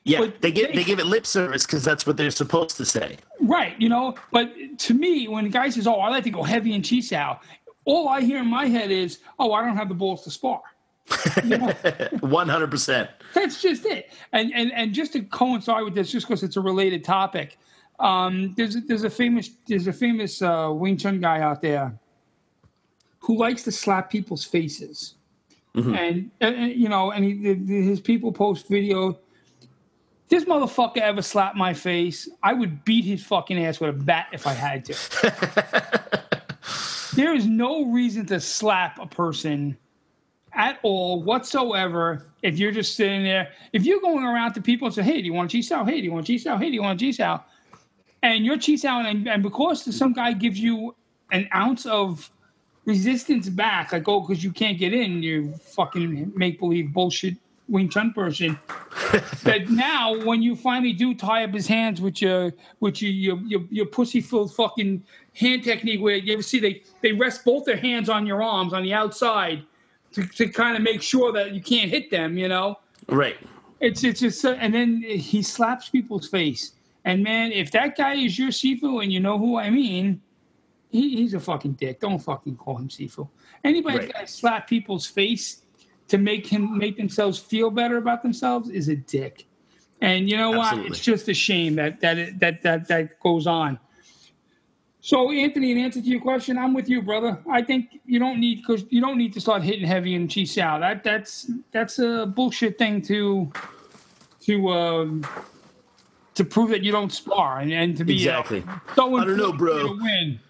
Yeah, but they give they, they give it lip service because that's what they're supposed to say. Right, you know. But to me, when a guy says, "Oh, I like to go heavy in Chi Sao," all I hear in my head is, "Oh, I don't have the balls to spar." One hundred percent. That's just it. And and and just to coincide with this, just because it's a related topic, um, there's there's a famous there's a famous uh, Wing Chun guy out there who likes to slap people's faces, mm-hmm. and, and, you know, and he, his people post video. This motherfucker ever slapped my face, I would beat his fucking ass with a bat if I had to. there is no reason to slap a person at all whatsoever if you're just sitting there. If you're going around to people and say, "Hey, do you want chi sao? Hey, do you want chi sao? Hey, do you want chi sao?" and you're chi sao, and, and because some guy gives you an ounce of resistance back, like oh, because you can't get in, you fucking make believe bullshit Wing Chun person. that now, when you finally do tie up his hands with your with your your, your, your pussy filled fucking hand technique, where you ever see they they rest both their hands on your arms on the outside to, to kind of make sure that you can't hit them, you know. Right. It's it's just uh, and then he slaps people's face. And man, if that guy is your Sifu and you know who I mean, he, he's a fucking dick. Don't fucking call him Sifu. Anybody right. that slap people's face to make him make themselves feel better about themselves is a dick. And you know Absolutely. what? It's just a shame that that it, that that that goes on. So, Anthony, in answer to your question, I'm with you, brother. I think you don't need because you don't need to start hitting heavy and Chi Sao. That that's that's a bullshit thing to to um, to prove that you don't spar and, and to be exactly. Uh, I don't know, bro. win.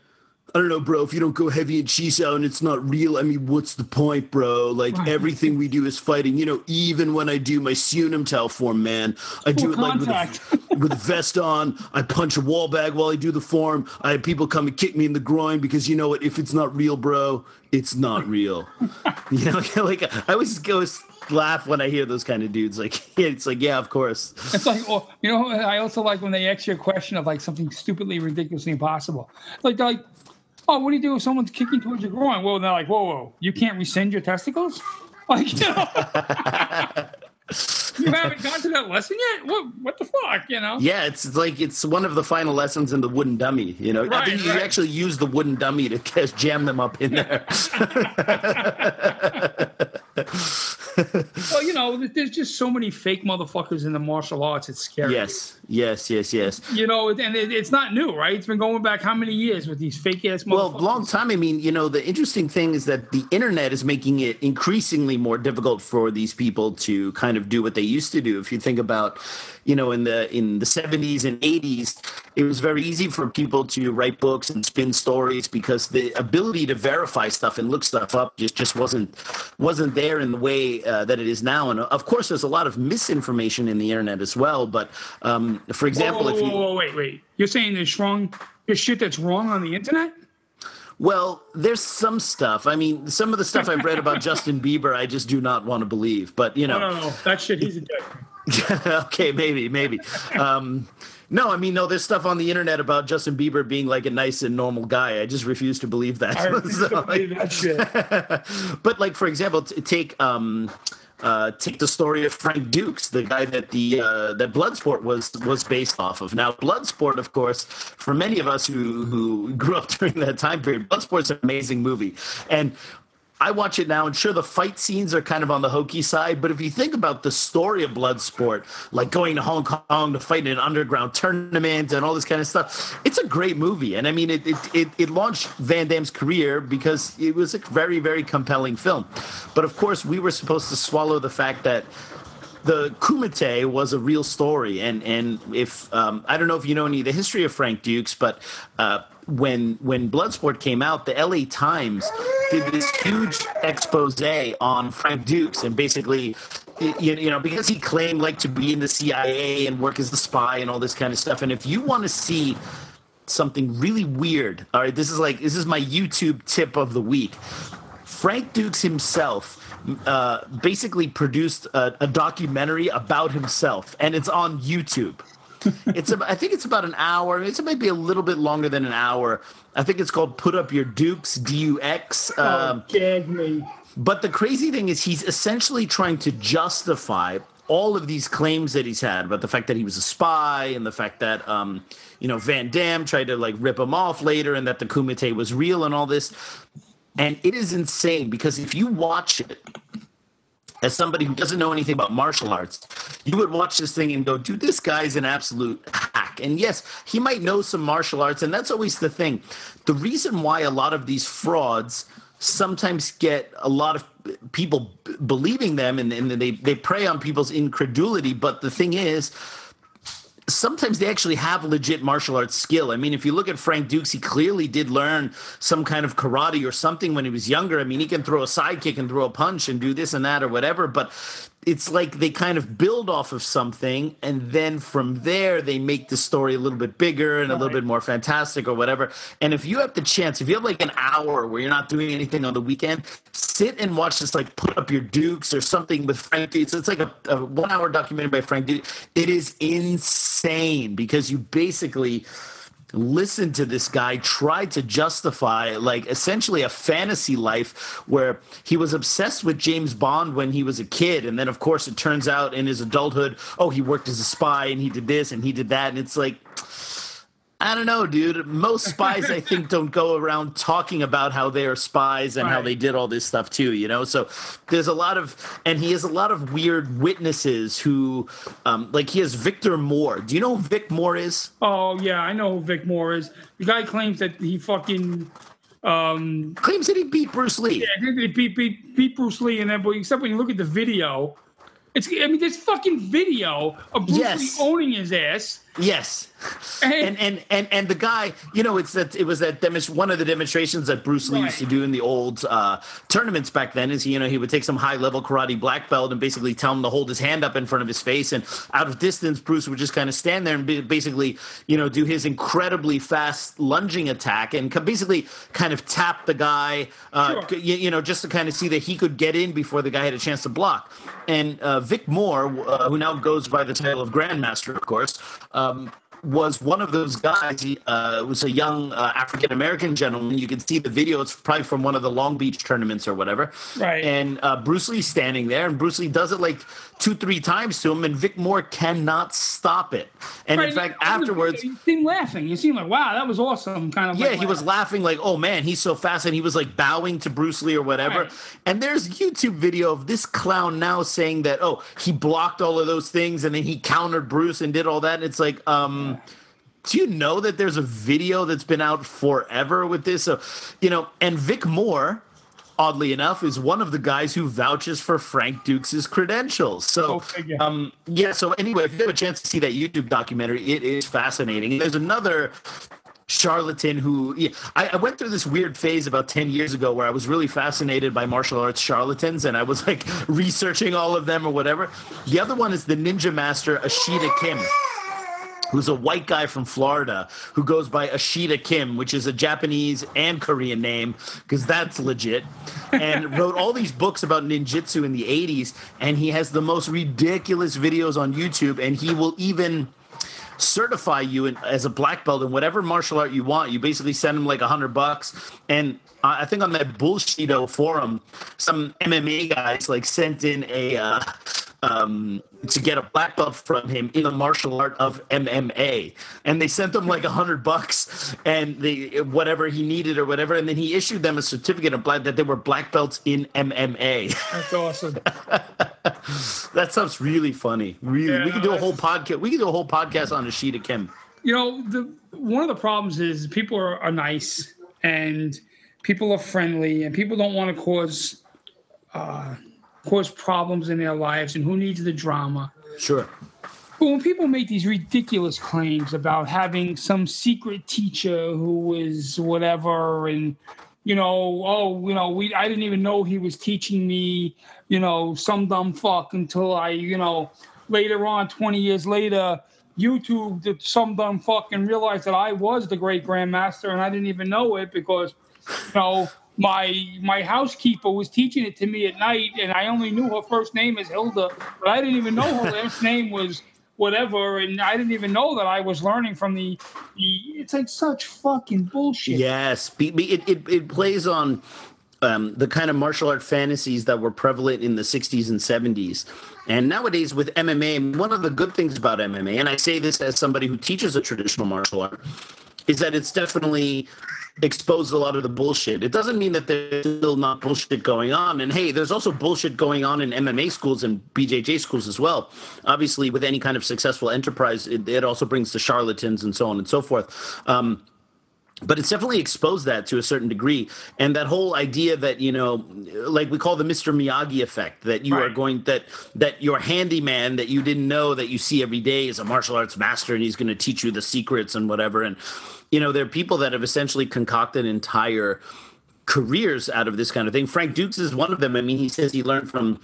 I don't know, bro. If you don't go heavy and chi sao and it's not real, I mean, what's the point, bro? Like right. everything we do is fighting. You know, even when I do my Siu Nim Tao form, man, I do it like with a, with a, vest on. I punch a wall bag while I do the form. I have people come and kick me in the groin because you know what? If it's not real, bro, it's not real. you know, like I always go laugh when I hear those kind of dudes. Like it's like, yeah, of course. It's like, well, you know, I also like when they ask you a question of like something stupidly ridiculously impossible. Like, like oh, what do you do if someone's kicking towards your groin? Well, they're like, whoa, whoa, you can't rescind your testicles? Like, you know. you haven't gone to that lesson yet? What what the fuck, you know? Yeah, it's, it's like it's one of the final lessons in the wooden dummy, you know. Right, I think right. you actually use the wooden dummy to jam them up in there. well, you know, there's just so many fake motherfuckers in the martial arts. It's scary. Yes, yes, yes, yes. You know, and it, it's not new, right? It's been going back how many years with these fake ass Well, long time. I mean, you know, the interesting thing is that the internet is making it increasingly more difficult for these people to kind of do what they used to do. If you think about, you know, in the in the 70s and 80s, it was very easy for people to write books and spin stories because the ability to verify stuff and look stuff up just just wasn't wasn't there in the way uh, that it is now. And of course, there's a lot of misinformation in the internet as well. But um, for example, whoa, whoa, if you whoa, wait, wait, you're saying there's wrong, there's shit that's wrong on the internet? Well, there's some stuff. I mean, some of the stuff I've read about Justin Bieber, I just do not want to believe. But you know, no, no, no. that shit, he's a dick. okay, maybe, maybe. Um, no, I mean, no, there's stuff on the internet about Justin Bieber being like a nice and normal guy. I just refuse to believe that. So, like, that shit. but like, for example, t- take um, uh, take the story of Frank Dux, the guy that the uh, that Bloodsport was was based off of. Now, Bloodsport, of course, for many of us who who grew up during that time period, Bloodsport's an amazing movie, and I watch it now, and sure, the fight scenes are kind of on the hokey side. But if you think about the story of Bloodsport, like going to Hong Kong to fight in an underground tournament and all this kind of stuff, it's a great movie. And I mean, it it, it, it launched Van Damme's career because it was a very, very compelling film. But of course, we were supposed to swallow the fact that the Kumite was a real story, and and if um, I don't know if you know any of the history of Frank Dux, but uh, when when Bloodsport came out, the L.A. Times did this huge expose on Frank Dux and basically, you, you know, because he claimed like to be in the CIA and work as a spy and all this kind of stuff. And if you want to see something really weird, all right, this is like this is my YouTube tip of the week. Frank Dux himself uh, basically produced a, a documentary about himself, and it's on YouTube it's I think it's about an hour. It's maybe a little bit longer than an hour. I think it's called "Put Up Your Dux" D U X. Oh, um, gag me. But the crazy thing is, he's essentially trying to justify all of these claims that he's had about the fact that he was a spy and the fact that um, you know Van Damme tried to like rip him off later and that the Kumite was real and all this. And it is insane because if you watch it, as somebody who doesn't know anything about martial arts, you would watch this thing and go, dude, this guy's an absolute hack. And yes, he might know some martial arts, and that's always the thing. The reason why a lot of these frauds sometimes get a lot of people believing them and, and they, they prey on people's incredulity. But the thing is, sometimes they actually have legit martial arts skill. I mean, if you look at Frank Dux, he clearly did learn some kind of karate or something when he was younger. I mean, he can throw a sidekick and throw a punch and do this and that or whatever, but it's like they kind of build off of something and then from there they make the story a little bit bigger and a little bit more fantastic or whatever. And if you have the chance if you have like an hour where you're not doing anything on the weekend sit and watch this like put up your dukes or something with frank it's like a, a one hour documentary by frank it is insane because you basically listen to this guy try to justify like essentially a fantasy life where he was obsessed with James Bond when he was a kid. And then of course it turns out in his adulthood oh he worked as a spy and he did this and he did that. And it's like I don't know, dude. Most spies, I think, don't go around talking about how they are spies and right. how they did all this stuff too. You know, so there's a lot of, and he has a lot of weird witnesses who, um, like he has Victor Moore. Do you know who Vic Moore is? Oh yeah, I know who Vic Moore is. The guy claims that he fucking um, claims that he beat Bruce Lee. Yeah, he beat, beat beat Bruce Lee, and then but except when you look at the video, it's I mean, there's fucking video of Bruce yes. Lee owning his ass. Yes, and and and and the guy, you know, it's that it was that demonst- one of the demonstrations that Bruce Lee right. used to do in the old uh, tournaments back then. Is he, you know he would take some high level karate black belt and basically tell him to hold his hand up in front of his face, and out of distance, Bruce would just kind of stand there and be, basically you know do his incredibly fast lunging attack and basically kind of tap the guy, uh, sure. you, you, know, just to kind of see that he could get in before the guy had a chance to block. And uh, Vic Moore, uh, who now goes by the title of Grandmaster, of course. Um, was one of those guys. He uh, was a young uh, African American gentleman. You can see the video. It's probably from one of the Long Beach tournaments or whatever. Right. And uh, Bruce Lee standing there, and Bruce Lee does it like two, three times to him, and Vic Moore cannot stop it. And right. in fact, afterwards, you see him laughing. You seem like, wow, that was awesome. Kind of. Yeah, like, he wow. was laughing like, oh man, he's so fast, and he was like bowing to Bruce Lee or whatever. Right. And there's YouTube video of this clown now saying that, oh, he blocked all of those things, and then he countered Bruce and did all that. And it's like, um. Yeah do you know that there's a video that's been out forever with this? So, you know, and Vic Moore, oddly enough, is one of the guys who vouches for Frank Dux' credentials. So, um, yeah. So anyway, if you have a chance to see that YouTube documentary, it is fascinating. There's another charlatan who yeah, I, I, went through this weird phase about 10 years ago where I was really fascinated by martial arts charlatans and I was like researching all of them or whatever. The other one is the ninja master Ashida Kim who's a white guy from Florida who goes by Ashida Kim, which is a Japanese and Korean name because that's legit, and wrote all these books about ninjutsu in the 80s. And he has the most ridiculous videos on YouTube, and he will even certify you in, as a black belt in whatever martial art you want. You basically send him like a hundred bucks, and I think on that Bullshido forum, some MMA guys like sent in a uh, um, to get a black belt from him in the martial art of MMA, and they sent him like a hundred bucks and they whatever he needed or whatever, and then he issued them a certificate of black that they were black belts in MMA. That's awesome. that stuff's really funny. Really, yeah, we could do a whole podcast. We could do a whole podcast on Ashida Kim. You know, the one of the problems is people are, are nice and people are friendly and people don't want to cause. Uh, cause problems in their lives and who needs the drama. Sure. But when people make these ridiculous claims about having some secret teacher who was whatever and you know, oh, you know, we I didn't even know he was teaching me, you know, some dumb fuck until I, you know, later on, 20 years later, YouTube did some dumb fuck and realized that I was the great grandmaster and I didn't even know it because, you know, my my housekeeper was teaching it to me at night, and I only knew her first name is Hilda, but I didn't even know her last name was whatever, and I didn't even know that I was learning from the. the it's like such fucking bullshit. Yes, it it, it plays on. Um, the kind of martial art fantasies that were prevalent in the 60s and 70s. And nowadays, with MMA, one of the good things about MMA, and I say this as somebody who teaches a traditional martial art, is that it's definitely exposed a lot of the bullshit. It doesn't mean that there's still not bullshit going on. And hey, there's also bullshit going on in MMA schools and BJJ schools as well. Obviously, with any kind of successful enterprise, it, it also brings the charlatans and so on and so forth. Um, but it's definitely exposed that to a certain degree and that whole idea that you know like we call the mr miyagi effect that you right. are going that that your handyman that you didn't know that you see every day is a martial arts master and he's going to teach you the secrets and whatever and you know, there are people that have essentially concocted entire careers out of this kind of thing. Frank Dux is one of them. I mean, he says he learned from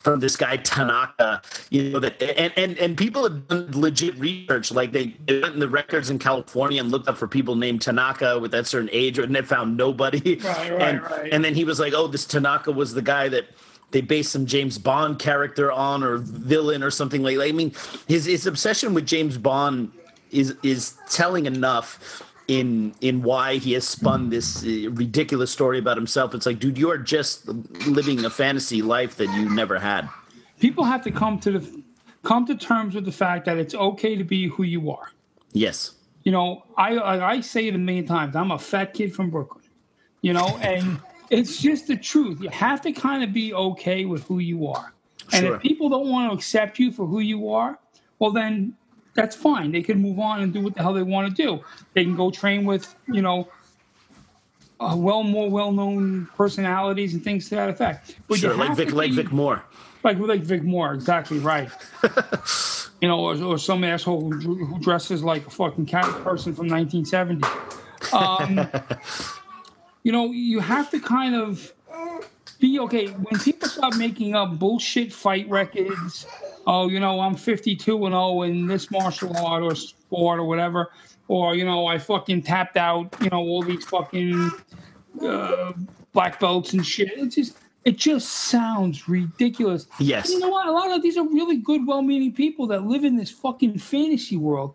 from this guy Tanaka, you know that, and and and people have done legit research. Like they, they went in the records in California and looked up for people named Tanaka with that certain age, and they found nobody. Right, right, and, right. and then he was like, "Oh, this Tanaka was the guy that." They based some James Bond character on, or villain, or something like. that. I mean, his his obsession with James Bond is is telling enough in in why he has spun this uh, ridiculous story about himself. It's like, dude, you are just living a fantasy life that you never had. People have to come to the come to terms with the fact that it's okay to be who you are. Yes. You know, I I say it a million times. I'm a fat kid from Brooklyn. You know, and it's just the truth. You have to kind of be okay with who you are. And sure. if people don't want to accept you for who you are, well then that's fine. They can move on and do what the hell they want to do. They can go train with, you know, uh, well more well-known personalities and things to that effect. But sure, like Vic, be, like Vic Moore. Like like Vic Moore, exactly right. you know, or, or, some asshole who, who, dresses like a fucking cat person from 1970. Um, you know, you have to kind of be okay when people start making up bullshit fight records oh, you know, I'm 52 and 0 in this martial art or sport or whatever, or you know, I fucking tapped out, you know, all these fucking uh, black belts and shit. It just it just sounds ridiculous. Yes. And you know what? A lot of these are really good, well-meaning people that live in this fucking fantasy world,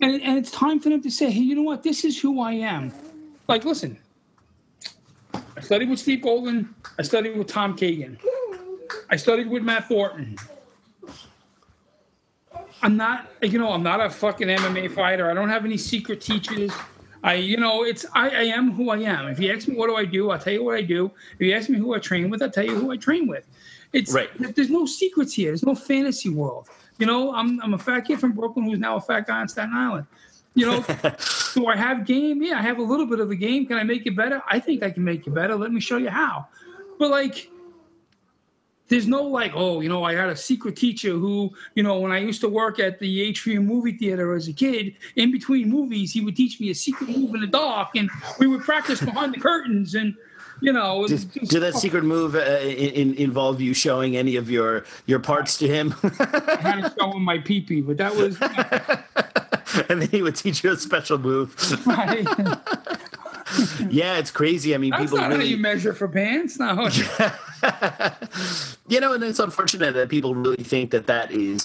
and and it's time for them to say, hey, you know what? This is who I am. Like, listen. I studied with Steve Golden. I studied with Tom Kagan. I studied with Matt Thornton. I'm not, you know, I'm not a fucking MMA fighter. I don't have any secret teachers. I, you know, it's I, I am who I am. If you ask me what do I do, I'll tell you what I do. If you ask me who I train with, I'll tell you who I train with. It's right. There's no secrets here. There's no fantasy world. You know, I'm I'm a fat kid from Brooklyn who's now a fat guy on Staten Island. You know, do I have game? Yeah, I have a little bit of a game. Can I make it better? I think I can make it better. Let me show you how. But like, there's no like, oh, you know, I had a secret teacher who, you know, when I used to work at the Atrium movie theater as a kid, in between movies, he would teach me a secret move in the dark, and we would practice behind the curtains. And You know, did, did that secret move uh, in, involve you showing any of your your parts to him? I had to show him my peepee, but that was. and then he would teach you a special move. Right. yeah, it's crazy. I mean, That's people not really how you measure for pants. No. you know, and it's unfortunate that people really think that that is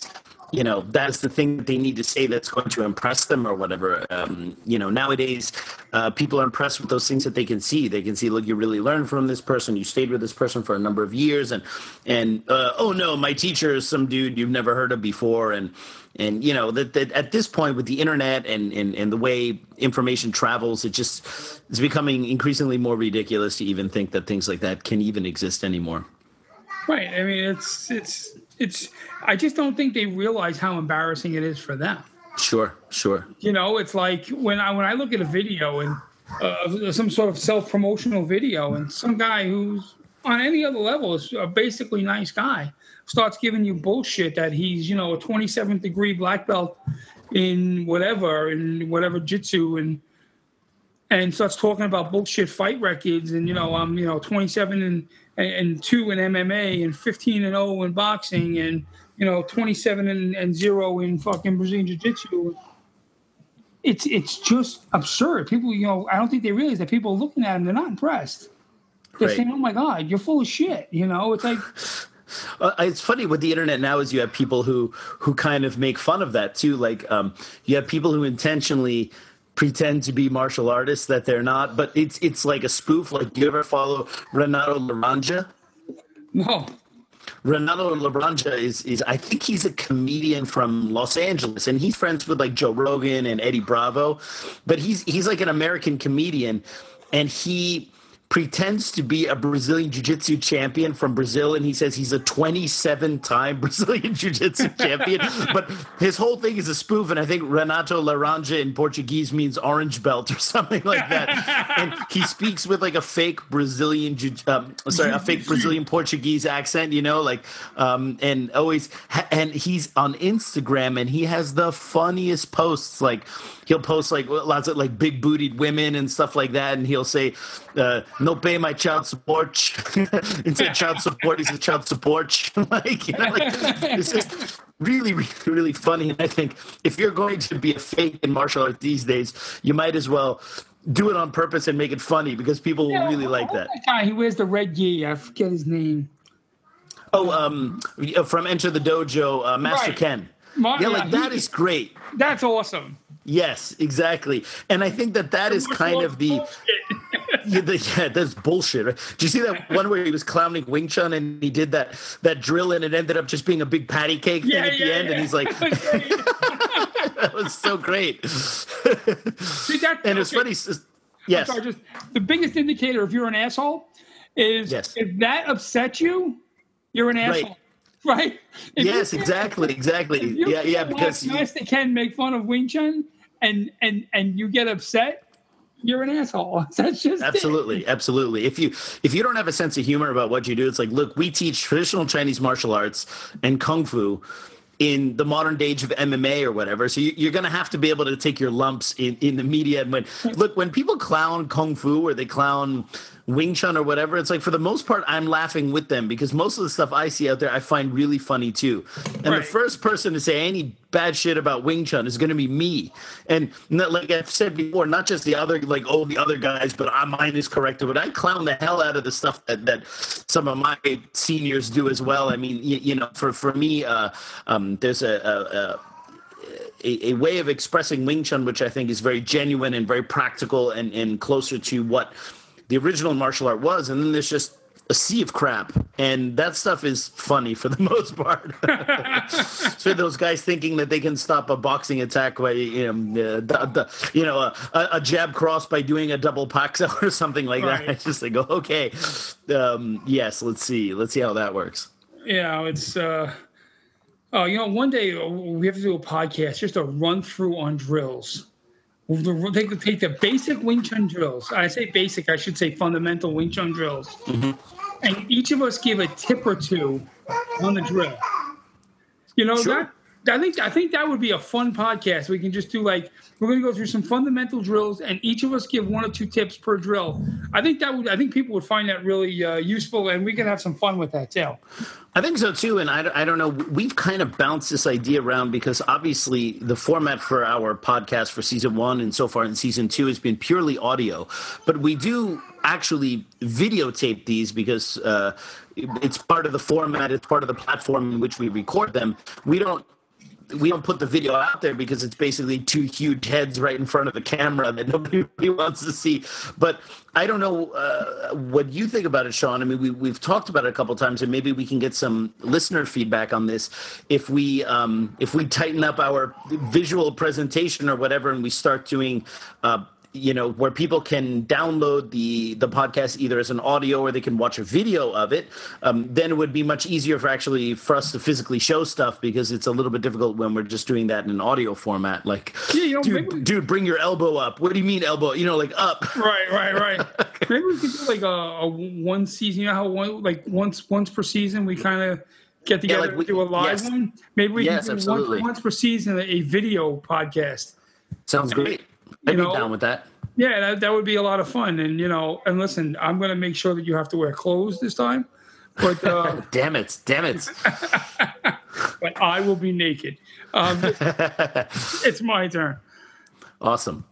you know that's the thing that they need to say that's going to impress them or whatever um, you know nowadays uh, people are impressed with those things that they can see they can see look you really learned from this person you stayed with this person for a number of years and and uh, oh no my teacher is some dude you've never heard of before and and you know that, that at this point with the internet and, and and the way information travels it just it's becoming increasingly more ridiculous to even think that things like that can even exist anymore right i mean it's it's it's I just don't think they realize how embarrassing it is for them. Sure, sure. You know, it's like when I when I look at a video and uh, some sort of self promotional video, and some guy who's on any other level is a basically nice guy starts giving you bullshit that he's you know a 27th degree black belt in whatever in whatever jitsu and and starts talking about bullshit fight records and you know I'm you know 27 and and, two in MMA and 15 and 0 in boxing and you know 27 and, and 0 in fucking Brazilian jiu-jitsu. It's it's just absurd. People, you know, I don't think they realize that people are looking at them, they're not impressed. They're saying, "Oh my god, you're full of shit." You know, it's like Uh, it's funny with the internet now is you have people who who kind of make fun of that too like um, you have people who intentionally pretend to be martial artists that they're not, but it's it's like a spoof. Like, do you ever follow Renato Laranja? No. Renato Laranja is is I think he's a comedian from Los Angeles, and he's friends with like Joe Rogan and Eddie Bravo, but he's he's like an American comedian, and he pretends to be a Brazilian Jiu Jitsu champion from Brazil, and he says he's a 27 time Brazilian Jiu Jitsu champion. but his whole thing is a spoof, and I think Renato Laranja in Portuguese means orange belt or something like that. and he speaks with like a fake Brazilian, um, sorry, a fake Brazilian Portuguese accent, you know, like, um, and always, and he's on Instagram and he has the funniest posts. Like, he'll post like lots of like big bootied women and stuff like that, and he'll say, uh, "No pay my child support." Instead of child support, he says child support. like, you know, like it's just really, really, really funny. And I think if you're going to be a fake in martial arts these days, you might as well do it on purpose and make it funny because people yeah, will really like that. that guy, he wears the red gi. I forget his name. Oh, um, from Enter the Dojo, uh, Master right. Ken. yeah, like that is great. That's awesome. Yes, exactly. And I think that that is kind of the yeah, the, yeah, that's bullshit. Right? Did you see that one where he was clowning Wing Chun and he did that that drill and it ended up just being a big patty cake thing yeah, at the yeah, end, and he's like, that was so great. See, that, and it's funny. Yes, sorry, just the biggest indicator if you're an asshole is yes. if that upsets you, you're an asshole. Right right? If yes, exactly, exactly. Yeah, yeah. Because yes they can make fun of Wing Chun, and and and you get upset, you're an asshole. That's just absolutely, it. absolutely. If you if you don't have a sense of humor about what you do, it's like, look, we teach traditional Chinese martial arts and kung fu in the modern age of MMA or whatever. So you, are going to have to be able to take your lumps in, in the media. And when look, when people clown kung fu or they clown Wing Chun or whatever, it's like for the most part, I'm laughing with them because most of the stuff I see out there, I find really funny too. And right. the first person to say any bad shit about Wing Chun is going to be me. And like I've said before, not just the other, like, oh, the other guys, but I, mine is corrected. But I clown the hell out of the stuff that, that some of my seniors do as well. I mean, you, you know, for, for me, uh, um, there's a, a, a, a, way of expressing Wing Chun, which I think is very genuine and very practical and, and closer to what the original martial art was, and then there's just a sea of crap, and that stuff is funny for the most part. so those guys thinking that they can stop a boxing attack by you know, uh, you know a, a, jab cross by doing a double pak sao or something like right. that. I just like, okay, um, yes, let's see, let's see how that works. Yeah, it's. uh Oh, you know, one day we have to do a podcast just a run through on drills they could take the basic Wing Chun drills. I say basic, I should say fundamental Wing Chun drills. Mm-hmm. And each of us give a tip or two on the drill. You know, sure. that I think I think that would be a fun podcast. We can just do like we're going to go through some fundamental drills, and each of us give one or two tips per drill. I think that would I think people would find that really uh, useful, and we can have some fun with that too. I think so too, and I, I don't know. We've kind of bounced this idea around because obviously the format for our podcast for season one and so far in season two has been purely audio, but we do actually videotape these because uh, it's part of the format, it's part of the platform in which we record them. We don't we don't put the video out there because it's basically two huge heads right in front of the camera that nobody really wants to see. But I don't know uh, what you think about it, Sean. I mean, we, we've talked about it a couple times, and maybe we can get some listener feedback on this. If we um, if we tighten up our visual presentation or whatever, and we start doing uh, you know where people can download the the podcast either as an audio or they can watch a video of it um, then it would be much easier for actually for us to physically show stuff because it's a little bit difficult when we're just doing that in an audio format. Like yeah, you know, dude, maybe, dude bring your elbow up. What do you mean elbow you know like up? Right right right. Maybe we could do like a, a, one season you know how one like once once per season we kind of get together yeah, like we, do a live yes. one? Maybe we yes, can do once, once per season a video podcast. Sounds great I'd know, be down with that. Yeah, that, that would be a lot of fun. And you know, and listen, I'm going to make sure that you have to wear clothes this time. But uh, damn it, damn it. but I will be naked. Um, it's my turn. Awesome.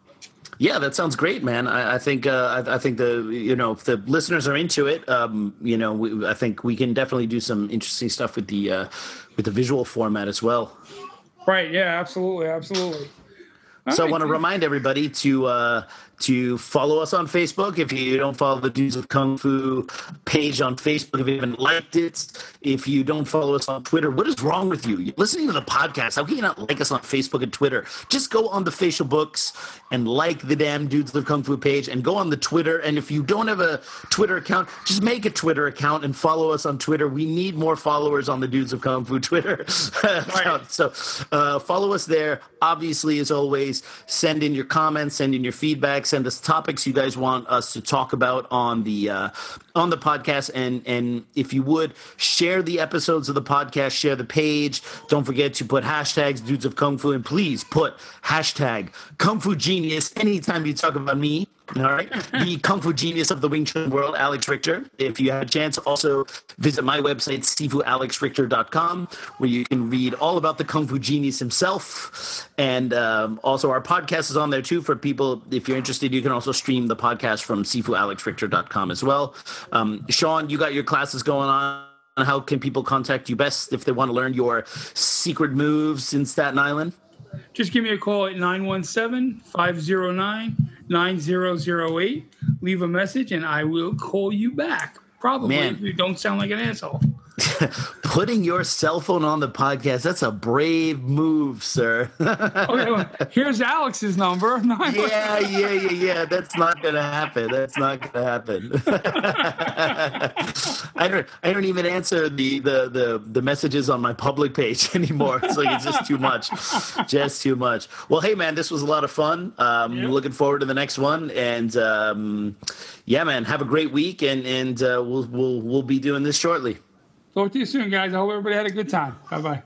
Yeah, that sounds great, man. I, I think uh, I, I, think the you know if the listeners are into it, um, you know, we, I think we can definitely do some interesting stuff with the uh, with the visual format as well. Right. Yeah. Absolutely. Absolutely. So I want to remind everybody to uh, to follow us on Facebook. If you don't follow the Dudes of Kung Fu page on Facebook, if you haven't liked it, if you don't follow us on Twitter, what is wrong with you? You're listening to the podcast. How can you not like us on Facebook and Twitter? Just go on the facial books and like the damn Dudes of Kung Fu page and go on the Twitter. And if you don't have a Twitter account, just make a Twitter account and follow us on Twitter. We need more followers on the Dudes of Kung Fu Twitter account. So uh, follow us there. Obviously, as always, send in your comments, send in your feedback send us topics you guys want us to talk about on the uh, on the podcast, and and if you would share the episodes of the podcast, share the page. Don't forget to put hashtags Dudes of Kung Fu, and please put hashtag Kung Fu Genius anytime you talk about me. All right. the Kung Fu genius of the Wing Chun world, Alex Richter. If you have a chance, also visit my website, sifualexrichter.com, where you can read all about the Kung Fu genius himself. And um, also, our podcast is on there too for people. If you're interested, you can also stream the podcast from sifualexrichter.com as well. Um, Sean, you got your classes going on. How can people contact you best if they want to learn your secret moves in Staten Island? Just give me a call at 917 509 9008. Leave a message and I will call you back. Probably Man. if you don't sound like an asshole. Putting your cell phone on the podcast, that's a brave move, sir. okay, well, here's Alex's number. yeah, yeah, yeah, yeah. That's not gonna happen. That's not gonna happen. I don't I don't even answer the, the the the messages on my public page anymore. It's like it's just too much. Just too much. Well, hey man, this was a lot of fun. Um yep. looking forward to the next one. And um yeah, man, have a great week and and uh, we'll we'll we'll be doing this shortly. Talk to you soon, guys. I hope everybody had a good time. Bye bye.